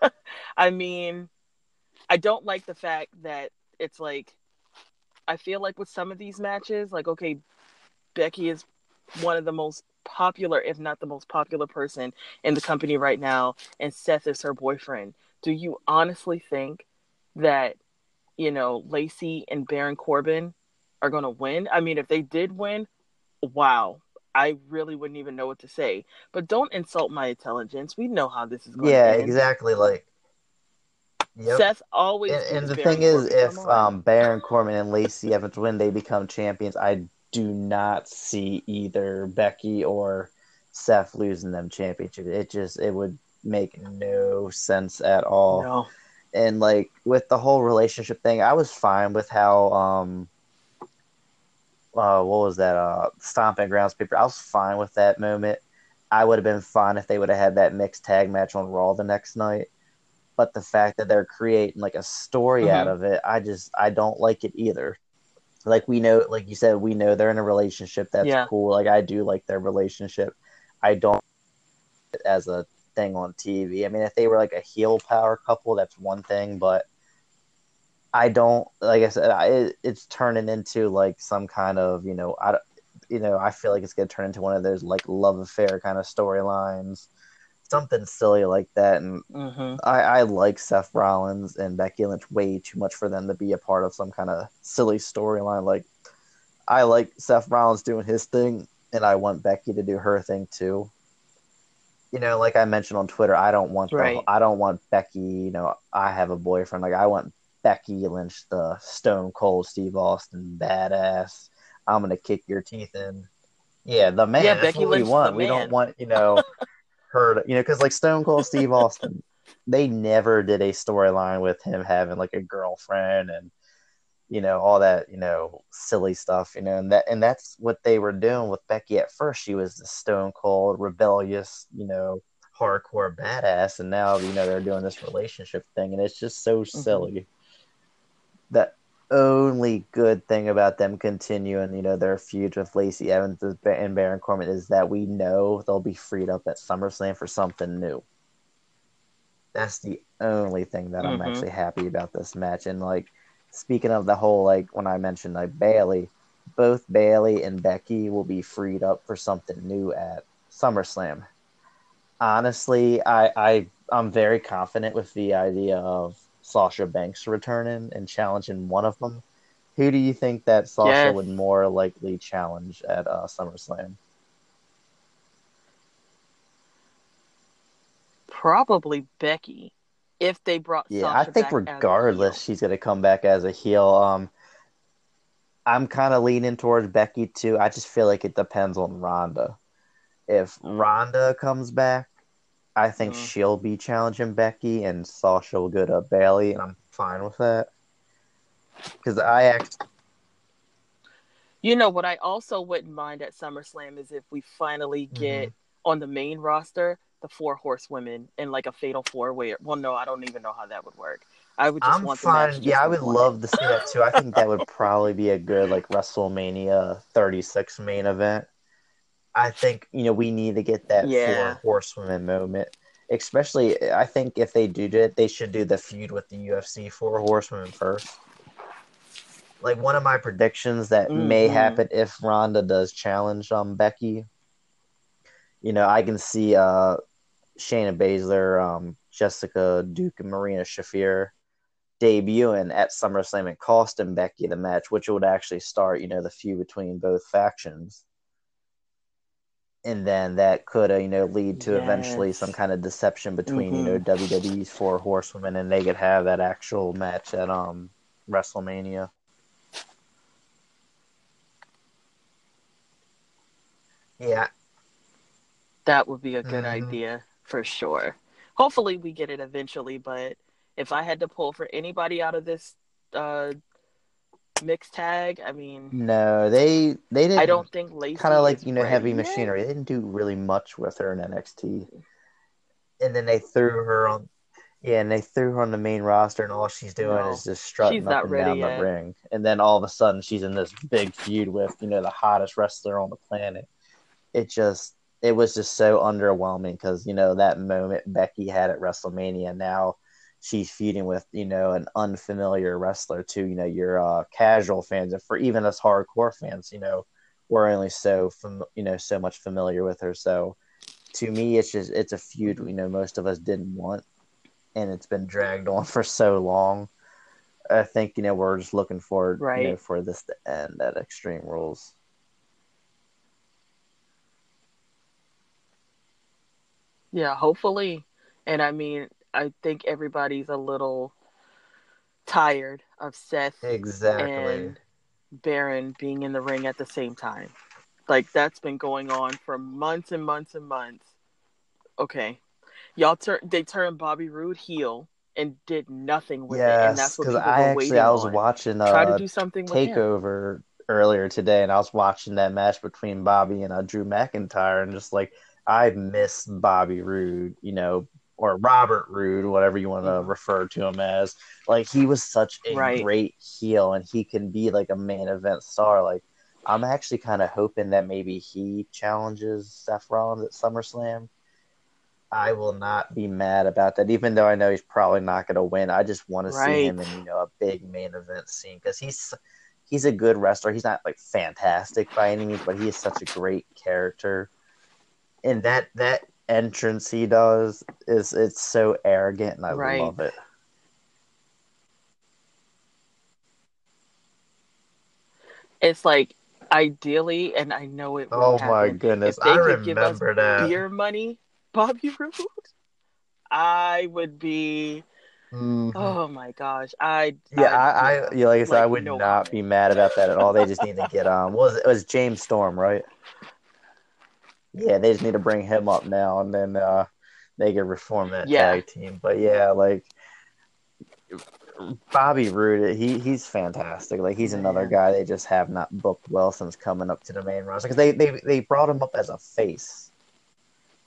I mean, I don't like the fact that it's like I feel like with some of these matches, like okay, Becky is one of the most popular, if not the most popular person in the company right now, and Seth is her boyfriend. Do you honestly think that you know Lacey and Baron Corbin are going to win? I mean, if they did win, wow. I really wouldn't even know what to say. But don't insult my intelligence. We know how this is going yeah, exactly. Like, yep. Seth always. and, and the Baron thing is, if um, Baron Corbin and Lacey Evans win, they become champions. I do not see either Becky or Seth losing them championship. It just it would make no sense at all. no, And like with the whole relationship thing, I was fine with how um uh what was that uh stomping grounds paper. I was fine with that moment. I would have been fine if they would have had that mixed tag match on Raw the next night. But the fact that they're creating like a story Mhm. out of it, I just I don't like it either. Like we know, like you said, we know they're in a relationship. That's Yeah. cool. Like I do like their relationship. I don't as a thing on TV. I mean, if they were like a heel power couple, that's one thing, but I don't like I said, I, it, it's turning into like some kind of you know, I don't- you know, I feel like it's gonna turn into one of those like love affair kind of storylines, something silly like that. And hmm I, I like Seth Rollins and Becky Lynch way too much for them to be a part of some kind of silly storyline. Like, I like Seth Rollins doing his thing, and I want Becky to do her thing too. You know, like I mentioned on Twitter, I don't want the, I don't want Becky. You know, I have a boyfriend. Like, I want Becky Lynch, the Stone Cold Steve Austin badass. I'm gonna kick your teeth in. Yeah, the man. Yeah, That's Becky what we Lynch, want. We don't want you know To, you know, because like Stone Cold Steve Austin, they never did a storyline with him having like a girlfriend and you know, all that, you know, silly stuff, you know, and that and that's what they were doing with Becky at first. She was the stone cold, rebellious, you know, hardcore badass, and now, you know, they're doing this relationship thing, and it's just so Mm-hmm. silly. Only good thing about them continuing, you know, their feud with Lacey Evans and Baron Corbin is that we know they'll be freed up at SummerSlam for something new. That's the only thing that I'm Mhm. actually happy about this match. And like speaking of the whole like when I mentioned like Bayley, both Bayley and Becky will be freed up for something new at SummerSlam. Honestly, I, I I'm very confident with the idea of Sasha Banks returning and challenging one of them. Who do you think that Sasha Yes. would more likely challenge at uh, SummerSlam? Probably Becky, if they brought Yeah, Sasha I think regardless, she's gonna come back as a heel. Um, I'm kind of leaning towards Becky too. I just feel like it depends on Ronda. If Ronda comes back, I think Mhm. she'll be challenging Becky, and Sasha will go to Bayley, and I'm fine with that. Because I act, You know what I also wouldn't mind at SummerSlam is if we finally get on the main roster the four horsewomen in like a fatal four way. Well, no, I don't even know how that would work. I would just I'm want fine. Yeah, I would love to see that too. I think that would probably be a good like WrestleMania 36 main event. I think you know we need to get that Yeah. four horsewomen moment. Especially, I think if they do it, they should do the feud with the UFC four horsewomen first. Like one of my predictions that may Mhm. happen if Ronda does challenge um Becky. You know, I can see uh Shayna Baszler, um, Jessamyn Duke, and Marina Shafir debuting at SummerSlam and costing Becky the match, which would actually start, you know, the feud between both factions. And then that could, uh, you know, lead to eventually some kind of deception between, you know, Mhm. WWE's four horsewomen, and they could have that actual match at um WrestleMania. Yeah, That would be a good Mhm. idea for sure. Hopefully, we get it eventually. But if I had to pull for anybody out of this uh, mixed tag, I mean, no, they they didn't. I don't think Lacey kind of like you know heavy yet. machinery. They didn't do really much with her in NXT, and then they threw her on. Yeah, and they threw her on the main roster, and all she's doing No, is just strutting up and down yet. the ring. And then all of a sudden, she's in this big feud with you know the hottest wrestler on the planet. It just it was just so underwhelming because you know that moment Becky had at WrestleMania. Now she's feuding with you know an unfamiliar wrestler too. You know your uh, casual fans, and for even us hardcore fans, you know we're only so fam- you know so much familiar with her. So to me, it's just it's a feud you know most of us didn't want, and it's been dragged on for so long. I think you know we're just looking forward you know, Right. for this to end at Extreme Rules. Yeah, hopefully. And I mean, I think everybody's a little tired of Seth Exactly. and Baron being in the ring at the same time. Like that's been going on for months and months and months. Okay. Y'all turn they turned Bobby Roode heel and did nothing with it. And Yes, that's what people I were actually waiting I was on. watching Try to uh do something. Takeover earlier today, and I was watching that match between Bobby and uh, Drew McIntyre, and just like I miss Bobby Roode, you know, or Robert Roode, whatever you want to Mhm. refer to him as. Like he was such a Right. great heel, and he can be like a main event star. Like I'm actually kind of hoping that maybe he challenges Seth Rollins at SummerSlam. I will not be mad about that, even though I know he's probably not going to win. I just want to see him in you know a big main event scene because he's he's a good wrestler. He's not like fantastic by any means, but he is such a great character. And that that entrance he does is it's so arrogant, and I Right. love it. It's like ideally, and I know it Oh wouldn't my goodness, If they I could give us that. beer money, Bobby Roode, I would be. Mhm. Oh my gosh, I Yeah, I- I, I yeah, like I said, I would no not be mad about that at all. They just need to get um, what was it was James Storm, right? Yeah, they just need to bring him up now, and then uh, they can reform that Yeah. tag team. But yeah, like Bobby Roode, he he's fantastic. Like he's another guy they just have not booked well since coming up to the main roster because they, they they brought him up as a face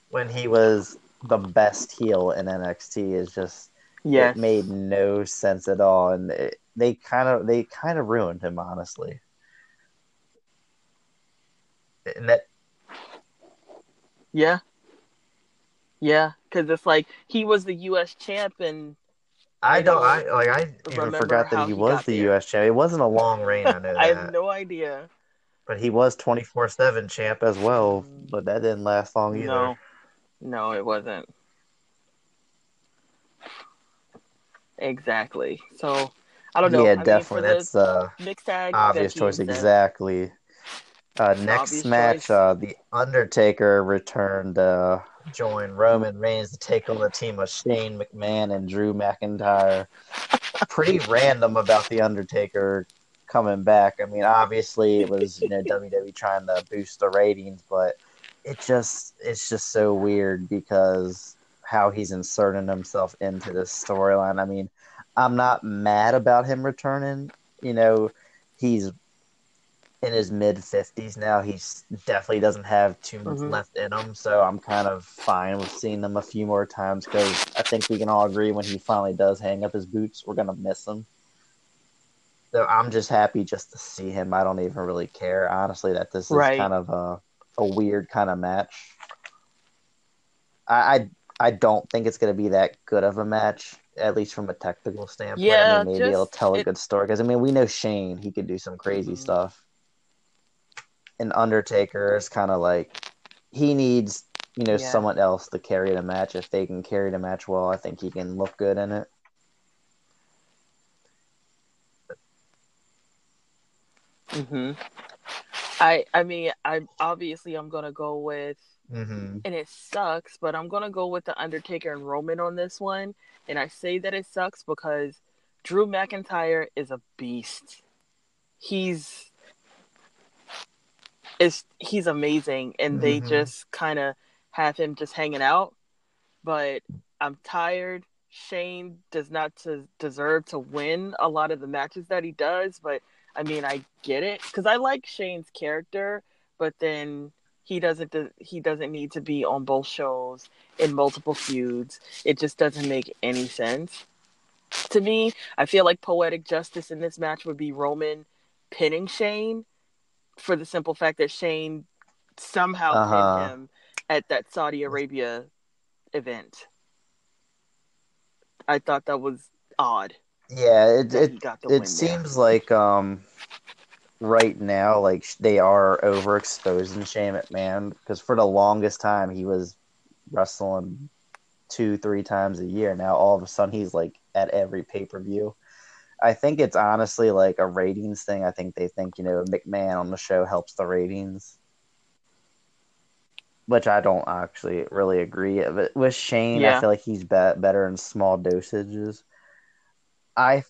when he was the best heel in NXT. Is just yeah, it made no sense at all, and it, they kind of they kind of ruined him honestly. And that Yeah. Yeah, because it's like he was the U.S. champ, and I don't I like I even forgot that he he was the there. U.S. champ. It wasn't a long reign, I know that. I have no idea. But he was twenty four seven champ as well. But that didn't last long either. No, no, it wasn't. Exactly. So I don't know. Yeah, I definitely. That's uh the mixed tag. obvious choice. Exactly. Uh, next match, uh, the Undertaker returned to join Roman Reigns to take on the team of Shane McMahon and Drew McIntyre. Pretty random about the Undertaker coming back. I mean, obviously it was you know WWE trying to boost the ratings, but it just it's just so weird because how he's inserting himself into this storyline. I mean, I'm not mad about him returning. You know, he's in his mid 50s now. He's definitely doesn't have too much Mhm. left in him, so I'm kind of fine with seeing him a few more times because I think we can all agree when he finally does hang up his boots, we're gonna miss him. So I'm just happy just to see him. I don't even really care, honestly, that this is Right. kind of a a weird kind of match. I, I I don't think it's gonna be that good of a match, at least from a technical standpoint. I Yeah, mean, maybe it'll tell a it- good story because I mean we know Shane, he could do some crazy Mhm. stuff. And Undertaker is kind of like he needs you know Yeah. someone else to carry the match. If they can carry the match well, I think he can look good in it. hmm I I mean I obviously I'm gonna go with Mm-hmm. and it sucks, but I'm gonna go with the Undertaker and Roman on this one. And I say that it sucks because Drew McIntyre is a beast. He's is he's amazing, and they Mhm. just kind of have him just hanging out. But I'm tired. Shane does not to deserve to win a lot of the matches that he does, but I mean I get it because I like Shane's character, but then he doesn't he doesn't need to be on both shows in multiple feuds. It just doesn't make any sense to me. I feel like poetic justice in this match would be Roman pinning Shane for the simple fact that Shane somehow Uh-huh. pinned him at that Saudi Arabia event. I thought that was odd. Yeah, it it he got the win it there. seems like um right now like they are overexposing Shane McMahon because for the longest time he was wrestling two three times a year. Now all of a sudden he's like at every pay per view. I think it's honestly like a ratings thing. I think they think you know McMahon on the show helps the ratings, which I don't actually really agree. But with Shane, I feel like he's be- better in small dosages. I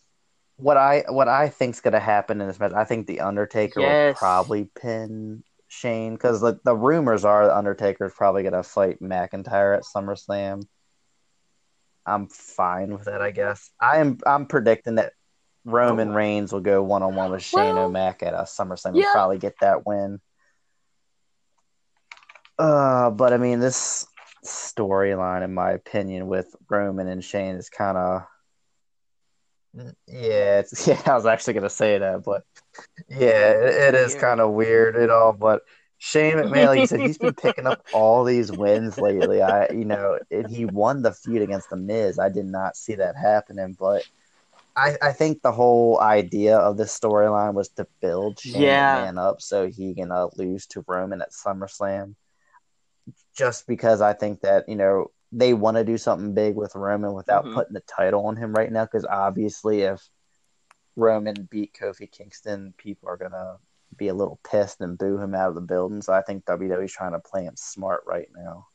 what I what I think's gonna happen in this match. I think the Undertaker will probably pin Shane because the the rumors are the Undertaker is probably gonna fight McIntyre at SummerSlam. I'm fine with that, I guess. I'm I'm predicting that Roman Oh. Reigns will go one on one with Shane Well, O'Mac at a SummerSlam yeah. and probably get that win. Uh, but I mean, this storyline, in my opinion, with Roman and Shane is kind of. Yeah, it's, yeah. I was actually gonna say that, but yeah, it, it is kind of weird at all. But Shane McMahon, like you said, he's been picking up all these wins lately. I, you know, he won the feud against the Miz. I did not see that happening, but I, I think the whole idea of this storyline was to build Shane Yeah. McMahon up so he can uh, lose to Roman at SummerSlam. Just because I think that you know they want to do something big with Roman without Mhm. putting the title on him right now. Because obviously, if Roman beat Kofi Kingston, people are gonna be a little pissed and boo him out of the building. So I think WWE's trying to play him smart right now.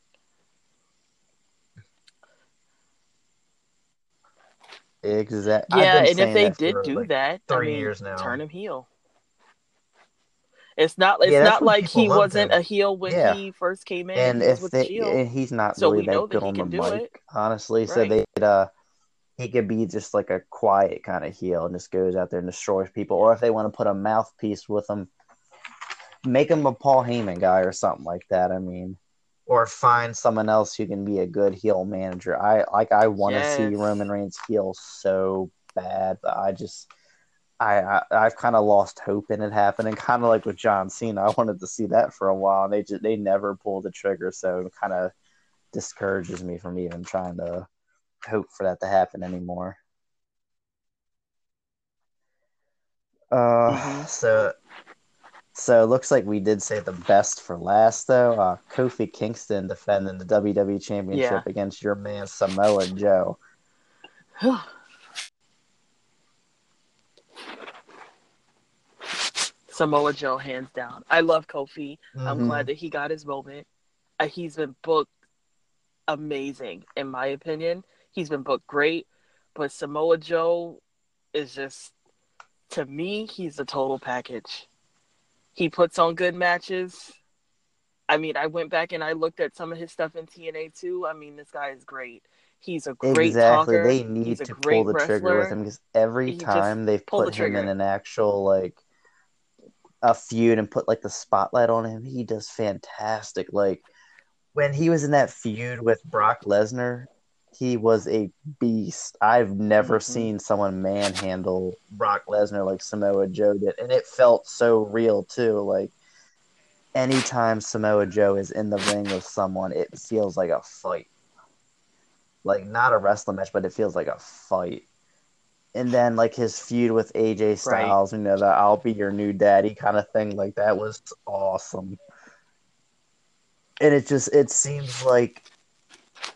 Exactly. Yeah, and if they did do like, that, I three mean, years now. turn him heel. It's not. It's Yeah, not like he wasn't him. a heel when Yeah. he first came in. and if they, and he's not So really that good on the mic, it. honestly. So Right. they uh, he could be just like a quiet kind of heel and just goes out there and destroys people. Or if they want to put a mouthpiece with him, make him a Paul Heyman guy or something like that. I mean, or find someone else who can be a good heel manager. I like I want to Yes. see Roman Reigns heel so bad, but I just I, I I've kind of lost hope in it happening. Kind of like with John Cena, I wanted to see that for a while, and they just they never pulled the trigger, so it kind of discourages me from even trying to hope for that to happen anymore. Uh, Mhm. so so it looks like we did say the best for last though. Uh, Kofi Kingston defending the WWE Championship Yeah. against your man Samoa Joe. Samoa Joe, hands down. I love Kofi. I'm Mhm. glad that he got his moment. Uh, he's been booked amazing, in my opinion. He's been booked great, but Samoa Joe is just, to me, he's a total package. He puts on good matches. I mean, I went back and I looked at some of his stuff in TNA too. I mean, this guy is great. He's a great exactly. talker. They need to pull the trigger with him because every He time they've pull the put him in an actual like a feud and put like the spotlight on him, he does fantastic. Like when he was in that feud with Brock Lesnar, he was a beast. I've never Mhm. seen someone manhandle Brock Lesnar like Samoa Joe did, and it felt so real too. Like anytime Samoa Joe is in the ring with someone, it feels like a fight. Like not a wrestling match, but it feels like a fight. And then like his feud with AJ Styles, you know, the I'll be your new daddy kind of thing, like that was awesome. And it just it seems like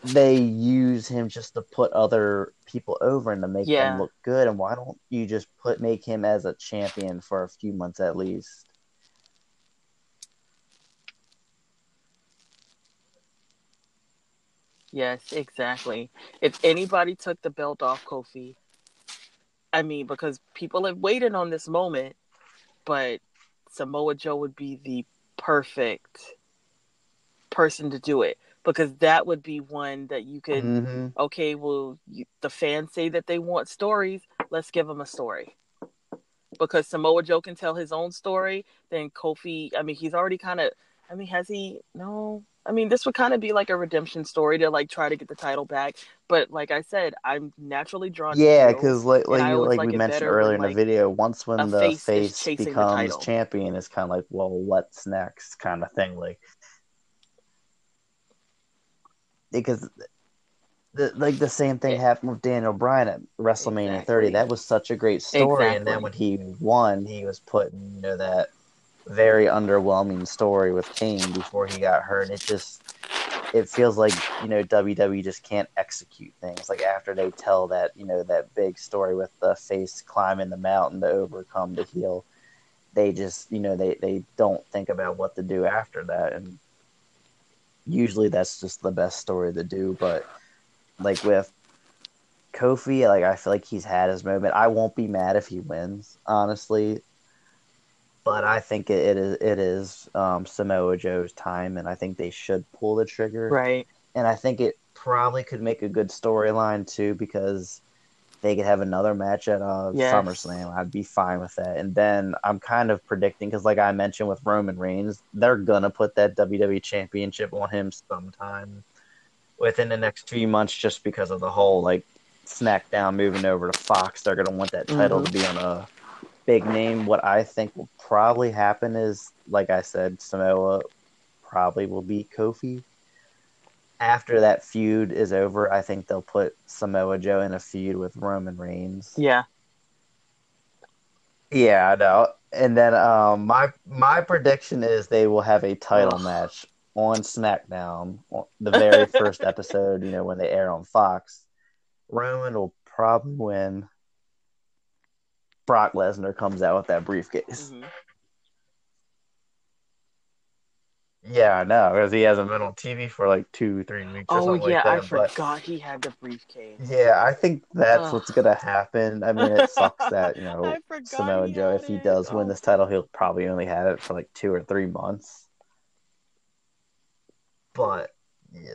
they use him just to put other people over and to make Yeah. them look good. And why don't you just put make him as a champion for a few months at least? Yes, exactly. If anybody took the belt off Kofi, I mean, because people have waited on this moment, but Samoa Joe would be the perfect person to do it because that would be one that you could, Mm-hmm. okay, well, you, the fans say that they want stories, let's give them a story. Because Samoa Joe can tell his own story, then Kofi, I mean, he's already kind of, I mean, has he? No. I mean, this would kind of be like a redemption story to like try to get the title back. But like I said, I'm naturally drawn Yeah, because like like, you, like like we mentioned earlier when, in the video, once when the face face becomes champion, it's kind of like, well, what's next, kind of thing. Like because the, like the same thing Yeah. happened with Daniel Bryan at WrestleMania 30. That was such a great story, and then when he won, he was put in you know that very underwhelming story with Kane before he got hurt. It just it feels like you know WWE just can't execute things like after they tell that you know that big story with the face climbing the mountain to overcome the heel. They just you know they they don't think about what to do after that, and usually that's just the best story to do. But like with Kofi, like I feel like he's had his moment. I won't be mad if he wins, honestly. But I think it, it is it is um, Samoa Joe's time, and I think they should pull the trigger. Right. And I think it probably could make a good storyline too, because they could have another match at uh, Yes. SummerSlam. I'd be fine with that. And then I'm kind of predicting because, like I mentioned with Roman Reigns, they're gonna put that WWE Championship on him sometime within the next few months, just because of the whole like SmackDown moving over to Fox. They're gonna want that title to be on a big name. What I think will probably happen is, like I said, Samoa probably will beat Kofi. After that feud is over, I think they'll put Samoa Joe in a feud with Roman Reigns. Yeah. Yeah, I know. And then um, my my prediction is they will have a title Ugh. match on SmackDown, the very first episode. You know when they air on Fox. Roman will probably win. Brock Lesnar comes out with that briefcase. Mhm. Yeah, I know because he hasn't been on TV for like two, three weeks. Or Oh something yeah, like I that, but- forgot he had the briefcase. Yeah, I think that's Ugh. what's gonna happen. I mean, it sucks that you know Samoa Joe, if he it. does win this title, he'll probably only have it for like two or three months. But yeah,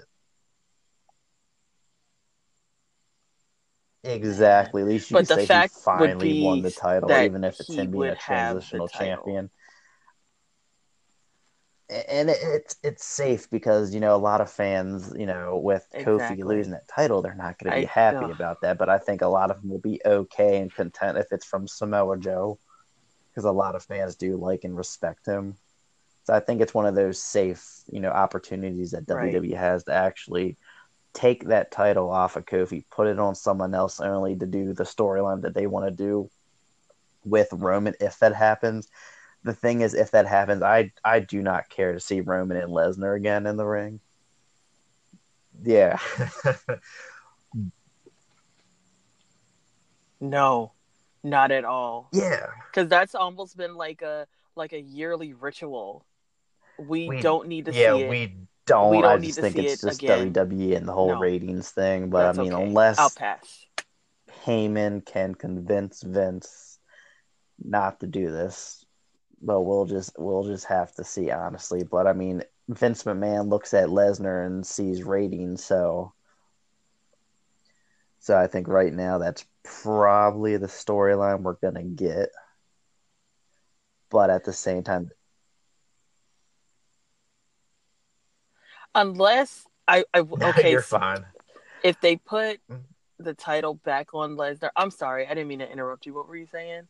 exactly. At least you But can the say fact he finally won the title, even if it's him being a transitional champion. And it, it's it's safe because you know a lot of fans, you know, with Kofi losing that title, they're not going to be I- happy ugh. about that. But I think a lot of them will be okay and content if it's from Samoa Joe, because a lot of fans do like and respect him. So I think it's one of those safe, you know, opportunities that Right. WWE has to actually take that title off of Kofi, put it on someone else only to do the storyline that they want to do with Roman if that happens. The thing is, if that happens, I I do not care to see Roman and Lesnar again in the ring. Yeah. No, not at all. yeah. Because that's almost been like a like a yearly ritual. We, We- don't need to Yeah, see it. we don't. We don't I just think it's it just again. WWE and the whole No. ratings thing. But I mean, okay. unless I'll pass. Heyman can convince Vince not to do this. But we'll just we'll just have to see honestly. But I mean, Vince McMahon looks at Lesnar and sees ratings, so so I think right now that's probably the storyline we're gonna get. But at the same time, Unless I, I okay, you're so fine. if they put Mm. the title back on Lesnar, I'm sorry, I didn't mean to interrupt you. What were you saying?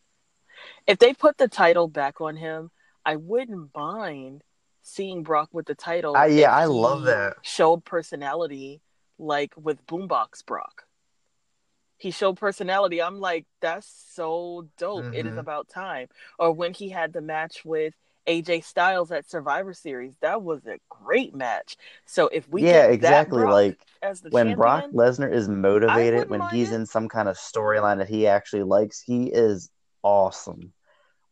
If they put the title back on him, I wouldn't mind seeing Brock with the title. I, yeah, I love that. Showed personality like with Boombox Brock. He showed personality. I'm like, that's so dope. It is Mhm. about time. Or when he had the match with AJ Styles at Survivor Series, that was a great match. So if we yeah, get exactly. Like as the when champion, Brock Lesnar is motivated, when he's it. in some kind of storyline that he actually likes, he is awesome.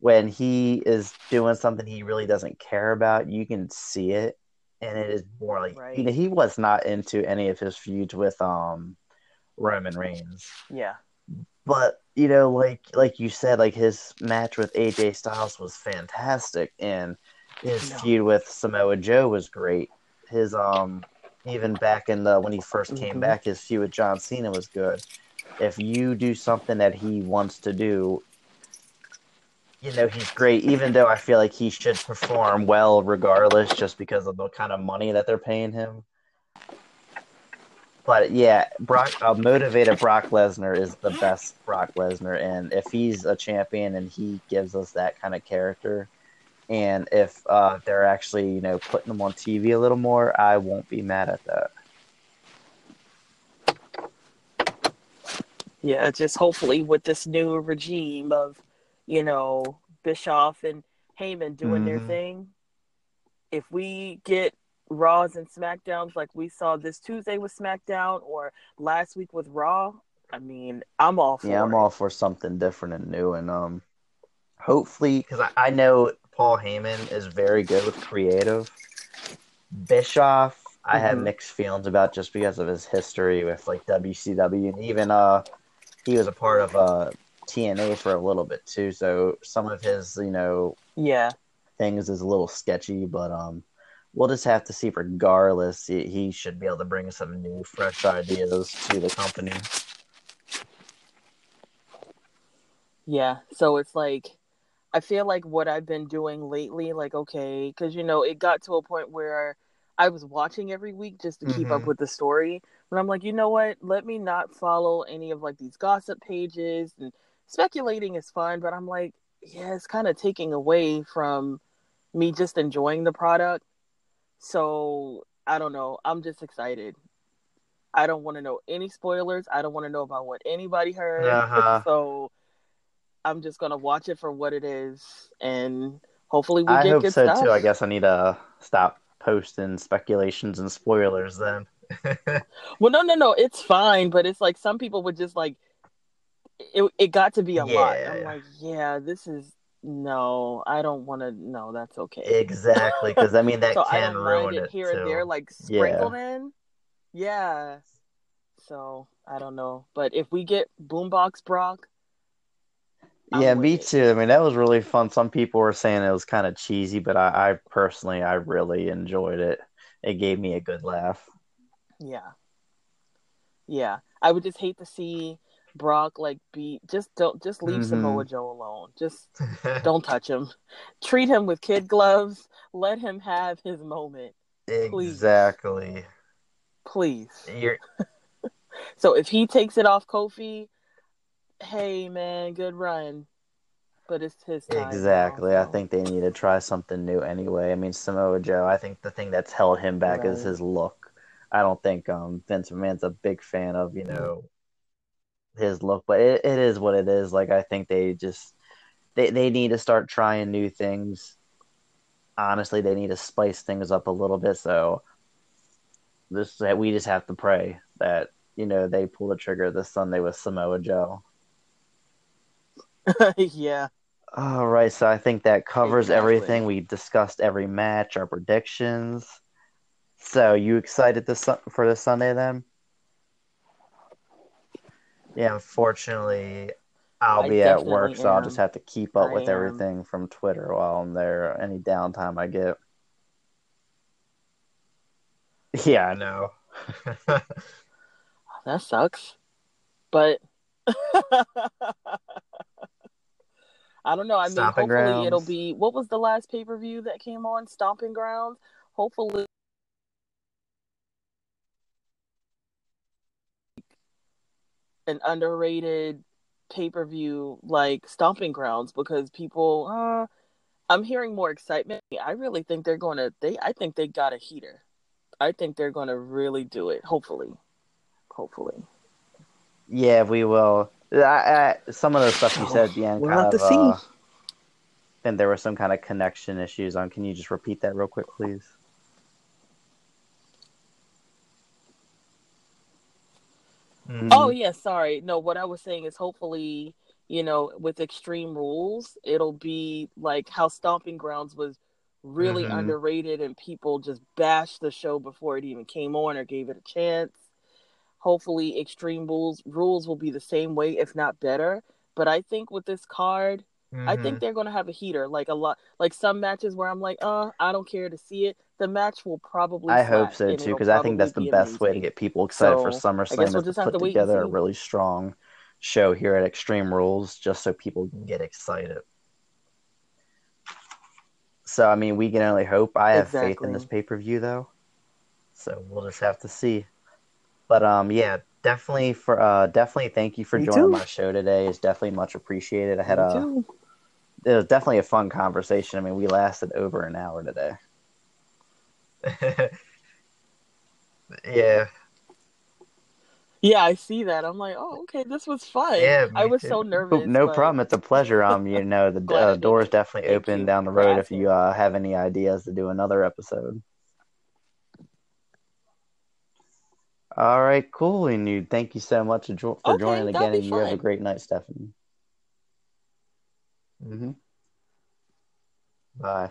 When he is doing something he really doesn't care about, you can see it, and it is more like Right. you know he was not into any of his feuds with um Roman Reigns, yeah, but you know like like you said, like his match with AJ Styles was fantastic, and his No. feud with Samoa Joe was great. His um even back in the when he 1st came Mhm. back, his feud with John Cena was good. If you do something that he wants to do, you know he's great. Even though I feel like he should perform well regardless, just because of the kind of money that they're paying him. But yeah, Brock, a motivated Brock Lesnar is the best Brock Lesnar, and if he's a champion and he gives us that kind of character, and if uh, they're actually you know putting him on TV a little more, I won't be mad at that. yeah. Just hopefully with this new regime of, you know, Bischoff and Heyman doing their Mhm. thing, if we get Raws and SmackDowns like we saw this Tuesday with SmackDown or last week with Raw, I mean, I'm all for Yeah, I'm it. all for something different and new, and um, hopefully, because I, I know Paul Heyman is very good with creative. Bischoff, I have Mhm. mixed feelings about just because of his history with like WCW, and even uh, he was a part of uh TNA for a little bit too. So some of his, you know, Yeah, things is a little sketchy, but um, we'll just have to see. Regardless, he, he should be able to bring some new, fresh ideas to the company. yeah. So it's like, I feel like what I've been doing lately, like, okay, because, you know, it got to a point where I was watching every week just to keep up Mhm. with the story. But I'm like, you know what? Let me not follow any of like these gossip pages and speculating is fun, but I'm like, yeah, it's kind of taking away from me just enjoying the product. So I don't know. I'm just excited. I don't want to know any spoilers. I don't want to know about what anybody heard. Uh-huh. so I'm just gonna watch it for what it is, and hopefully we I get hope good so stuff. too. I guess I need to stop posting speculations and spoilers then. Well, no, no, no, it's fine, but it's like some people would just like it. It got to be a lot. Yeah, I'm yeah. like, yeah, this is no, I don't want to. No, that's okay. exactly, because I mean that so can ruin it it here and there, like Yeah. sprinkled in. Yeah. So I don't know, but if we get Boombox Brock, I'm yeah, me it. too. I mean, that was really fun. Some people were saying it was kind of cheesy, but I, I personally, I really enjoyed it. It gave me a good laugh. Yeah. Yeah. I would just hate to see Brock like beat just don't just leave Mhm. Samoa Joe alone. Just don't touch him. Treat him with kid gloves. Let him have his moment, exactly. please. You're So if he takes it off Kofi, hey man, good run. But it's his exactly. I think they need to try something new anyway. I mean, Samoa Joe. I think the thing that's held him back is his look. I don't think um, Vince McMahon's a big fan of you know his look, but it, it is what it is. Like I think they just they they need to start trying new things. Honestly, they need to spice things up a little bit. So this that we just have to pray that you know they pull the trigger this Sunday with Samoa Joe. yeah. All right, so I think that covers Exactly. everything. We discussed every match, our predictions. So, you excited this for this Sunday then? Yeah, unfortunately, I'll I be at work, so I'll just have to keep up I with am. everything from Twitter while I'm there. Any downtime I get. Yeah, I know. That sucks. But I don't know. I mean, Stomping hopefully it'll be. What was the last pay per view that came on? Stomping Grounds. Hopefully, an underrated pay per view like Stomping Grounds because people. Uh, I'm hearing more excitement. I really think they're going to. They. I think they got a heater. I think they're going to really do it. Hopefully, hopefully. Yeah, we will. I, I, some of the stuff you said at the end We'll kind have of. to see. Uh, and there was some kind of connection issues on. Can you just repeat that real quick, please? Oh yeah, sorry. No, what I was saying is hopefully, you know, with extreme rules, it'll be like how Stomping Grounds was really Mhm. underrated and people just bashed the show before it even came on or gave it a chance. Hopefully extreme rules rules will be the same way, if not better. But I think with this card, I Mm-hmm. think they're gonna have a heater. Like a lot like some matches where I'm like, uh, I don't care to see it. The match will probably I hope so too, because I think that's the be best way to get people excited for So, I SummerSlam guess we'll to just have put to wait together a really strong show here at Extreme Rules, just so people can get excited. So I mean, we can only hope. I have faith in this pay per view, though. So we'll just have to see. But um, yeah, definitely for uh, definitely thank you for Me joining too. my show today. It's definitely much appreciated. I had Me a too. It was definitely a fun conversation. I mean, we lasted over an hour today. yeah, Yeah, I see that. I'm like, oh, okay, this was fun. Yeah, I was too. so nervous. no but problem. It's a pleasure. Um, you know, the Glad I uh, did door's definitely Thank open you down the road if you uh, have any ideas to do another episode. All right, cool. And you, thank you so much for, jo- Okay, joining again. And you have a great night, Stephanie. Hmm Bye.